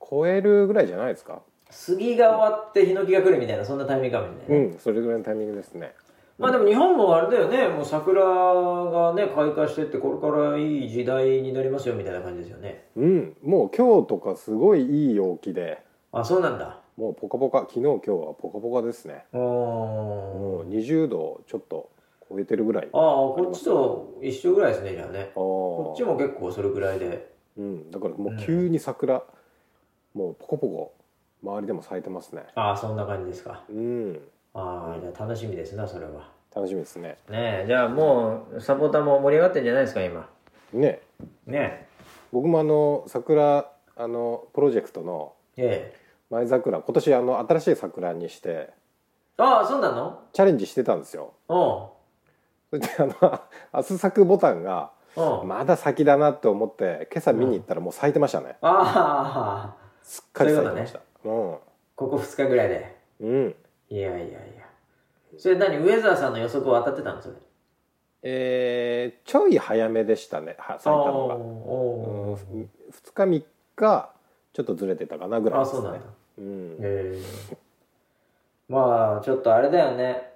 超えるぐらいじゃないですか？杉が終わってヒノキが来るみたいなそんなタイミングかもしれない、うんそれぐらいのタイミングですねまあでも日本もあれだよね。もう桜がね開花してってこれからいい時代になりますよみたいな感じですよね。うん。もう今日とかすごいいい陽気で。あそうなんだ。もうポカポカ。昨日今日はポカポカですね。もう20度ちょっと超えてるぐらい。ああこっちと一緒ぐらいですねじゃあね。ここっちも結構それぐらいで。うん、だからもう急に桜、もうポコポコ周りでも咲いてますね。ああそんな感じですか。うんああじゃあ楽しみですなそれは。楽しみですね。ねえじゃあもうサポーターも盛り上がってんじゃないですか今。ねね僕もあの桜あのプロジェクトのええ。え前桜今年あの新しい桜にしてああそうなの？チャレンジしてたんですよ。おそれであの明日咲くボタンがまだ先だなって思って今朝見に行ったらもう咲いてましたね、ああすっかり咲いてました。ここ2日ぐらいで。うん、うん、いやいやいや。それ何ウェザーさんの予測は当たってたのそれ？えー、ちょい早めでしたねは咲いたのが。おうおううん、2日3日ちょっとずれてたかなぐらいですね。あそうなんだ。うん。へえまあちょっとあれだよね。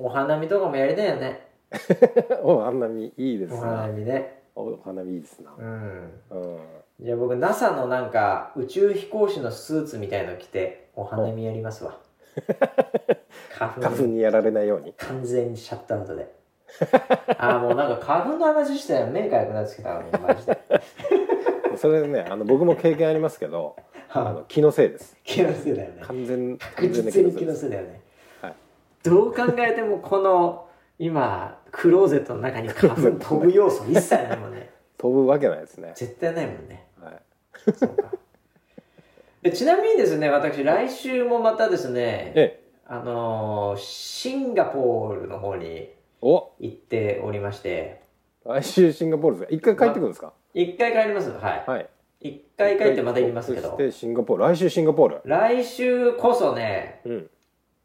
お花見とかもやりたいよね。[laughs] お花見いいですお花な見ね。お花見いいですな。うん。うん。じゃあ僕 NASA のなんか宇宙飛行士のスーツみたいの着てお花見やりますわ花粉。にやられないように。完全にシャットアウトで。[laughs] ああもうなんか花粉の話したら目かゆくなってきたわもうマジで。[laughs] それねあの僕も経験ありますけどあの気のせいです。気のせいだよね。完全確完全な実に気のせいだよね、はい。どう考えてもこの今クローゼットの中に花粉飛ぶ要素一切ないもんね。[laughs] 飛ぶわけないですね。絶対ないもんね。はい。そうか。えちなみにですね私来週もまたですねええ。あのーシンガポールの方にお。行っておりまして。来週シンガポールですか？一回帰ってくるんですか？一回帰ります。はい。はい。一回帰ってまた行きますけど。そしてシンガポール来週シンガポール。来週こそねうん。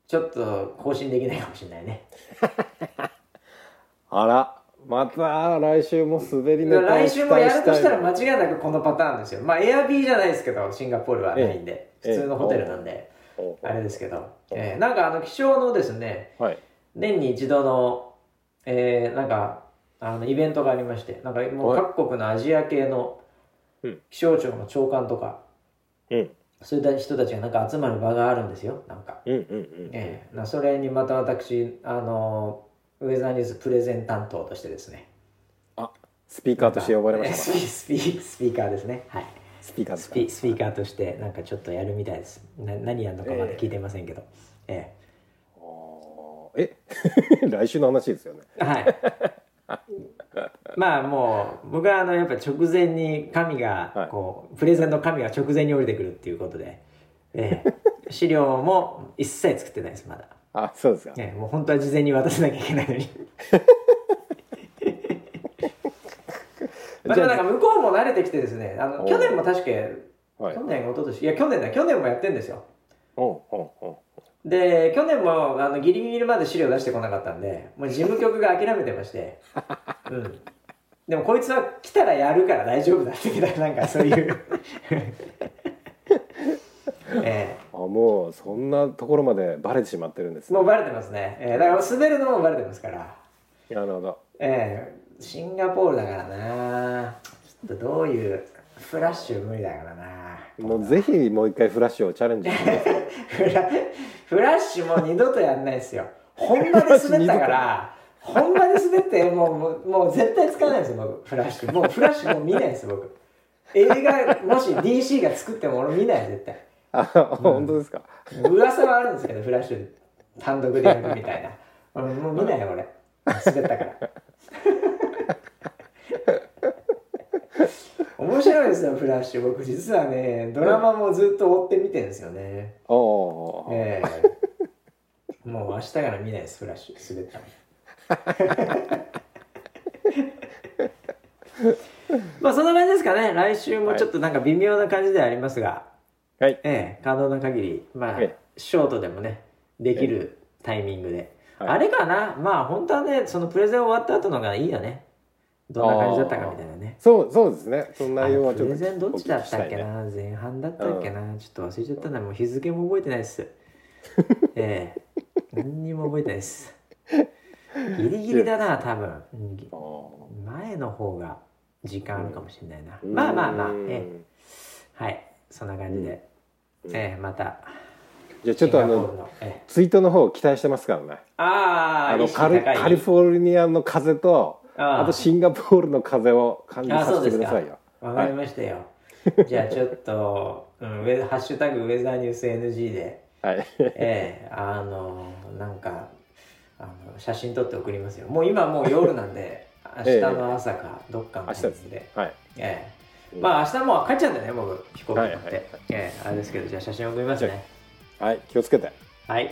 ちょっと更新できないかもしれないね。[laughs] あらまた来週も滑りネタを来週もやるとしたら期間違いなくこのパターンですよ。まあエアビーじゃないですけどシンガポールはないんでええ。普通のホテルなんであれですけど、えーなんかあの気象のですねはい。年に一度の、えーなんかあのイベントがありましてなんかもうはい。各国のアジア系のうん。気象庁の長官とか、うん。そういった人たちがなんか集まる場があるんですよなんか、うんうんうん。えーなそれにまた私あのウェザーニュースプレゼン担当としてですね。あスピーカーとして呼ばれましたか？[laughs] スピスピスピーカーですね。はい。スピーカーですか？スピスピーカーとしてなんかちょっとやるみたいです。な何やるのかまだ聞いてませんけど、えあー。え？[laughs] 来週の話ですよね。えはい。まあもう僕はあのやっぱ直前に神はい。がこう、プレゼンの神が直前に降りてくるっていうことで、ええ。資料も一切作ってないですまだ、あそうですか。ええもう本当は事前に渡さなきゃいけないのに。[laughs] まあでもなんか向こうも慣れてきてですねあのお去年も確かはい。去年一昨年。いや去年だ去年もやってんですよ。で去年もあのギリギリまで資料出してこなかったんでもう事務局が諦めてまして、[laughs] うん、でもこいつは来たらやるから大丈夫だってなんかそういう。[laughs] えあもうそんなところまでバレてしまってるんですね。えもうバレてますね、ええだから滑るのもバレてますから、なるほど。ええシンガポールだからな。ちょっとどういうフラッシュ無理だからな。もうぜひもう一回フラッシュをチャレンジしてください。[laughs] フラッシュもう二度とやんないですよ。本場で滑ったから本場で滑ってもうもうもう絶対使わないですよ僕。フラッシュ。もうフラッシュもう見ないです僕。映画もし DC が作っても俺見ない絶対あ本当ですか？噂はあるんですけどフラッシュ単独でやるみたいな。俺もう見ないよ俺。滑ったから。[laughs] 面白いですよフラッシュ。僕実はねドラマもずっと追って見てるんですよね、おええ。もう明日から見ないですフラッシュ。滑ったの。[laughs] まあそんな感じですかね。来週もちょっとなんか微妙な感じではありますが、はいええ可能な限りまあえショートでもねできるタイミングで、はい。あれかな？まあ本当はねそのプレゼン終わった後のがいいよね。どんな感じだったかみたいなね。そうそうですね。その内容はちょっとプレゼンどっちだったっけな、前半だったっけな、ちょっと忘れちゃったな。もう日付も覚えてないです。[laughs] ええ。何にも覚えてないです。ギリギリだな多分。前の方が時間あるかもしれないな、うん。まあまあまあうん。ええはい。そんな感じで、うんええまた。じゃあちょっとあのツイートの方期待してますからね。あああのカリカリフォルニアの風とあとシンガポールの風を感じあさせてくださいよ。わかりましたよ、じゃあちょっと、うん、ウェハッシュタグウェザーニュース NG ではい。ええあのなんかあの写真撮って送りますよ。もう今もう夜なんで [laughs] 明日の朝かどっかの明日ですはい。ええまあ明日もう帰っちゃうんだよね僕飛行機乗って、はいはいはい。ええあれですけどじゃあ写真送りますね。はい気をつけて。はい。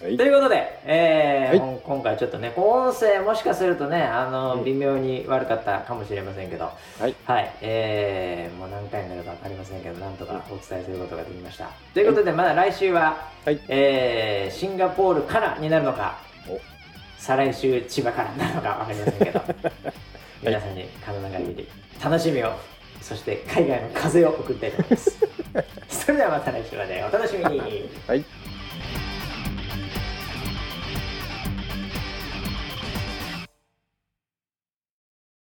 はい。ということで、えーはほん今回ちょっとね音声もしかするとねあの、うん。微妙に悪かったかもしれませんけど。はい。はい、えーもう何回になるか分かりませんけどなんとかお伝えすることができました。ということでまだ来週は、はい。えーシンガポールからになるのかお。再来週千葉からになるのか分かりませんけど、[laughs] 皆さんに可能な限り楽しみをそして海外の風を送りたいと思います。[laughs] それではまた来週までお楽しみに。はい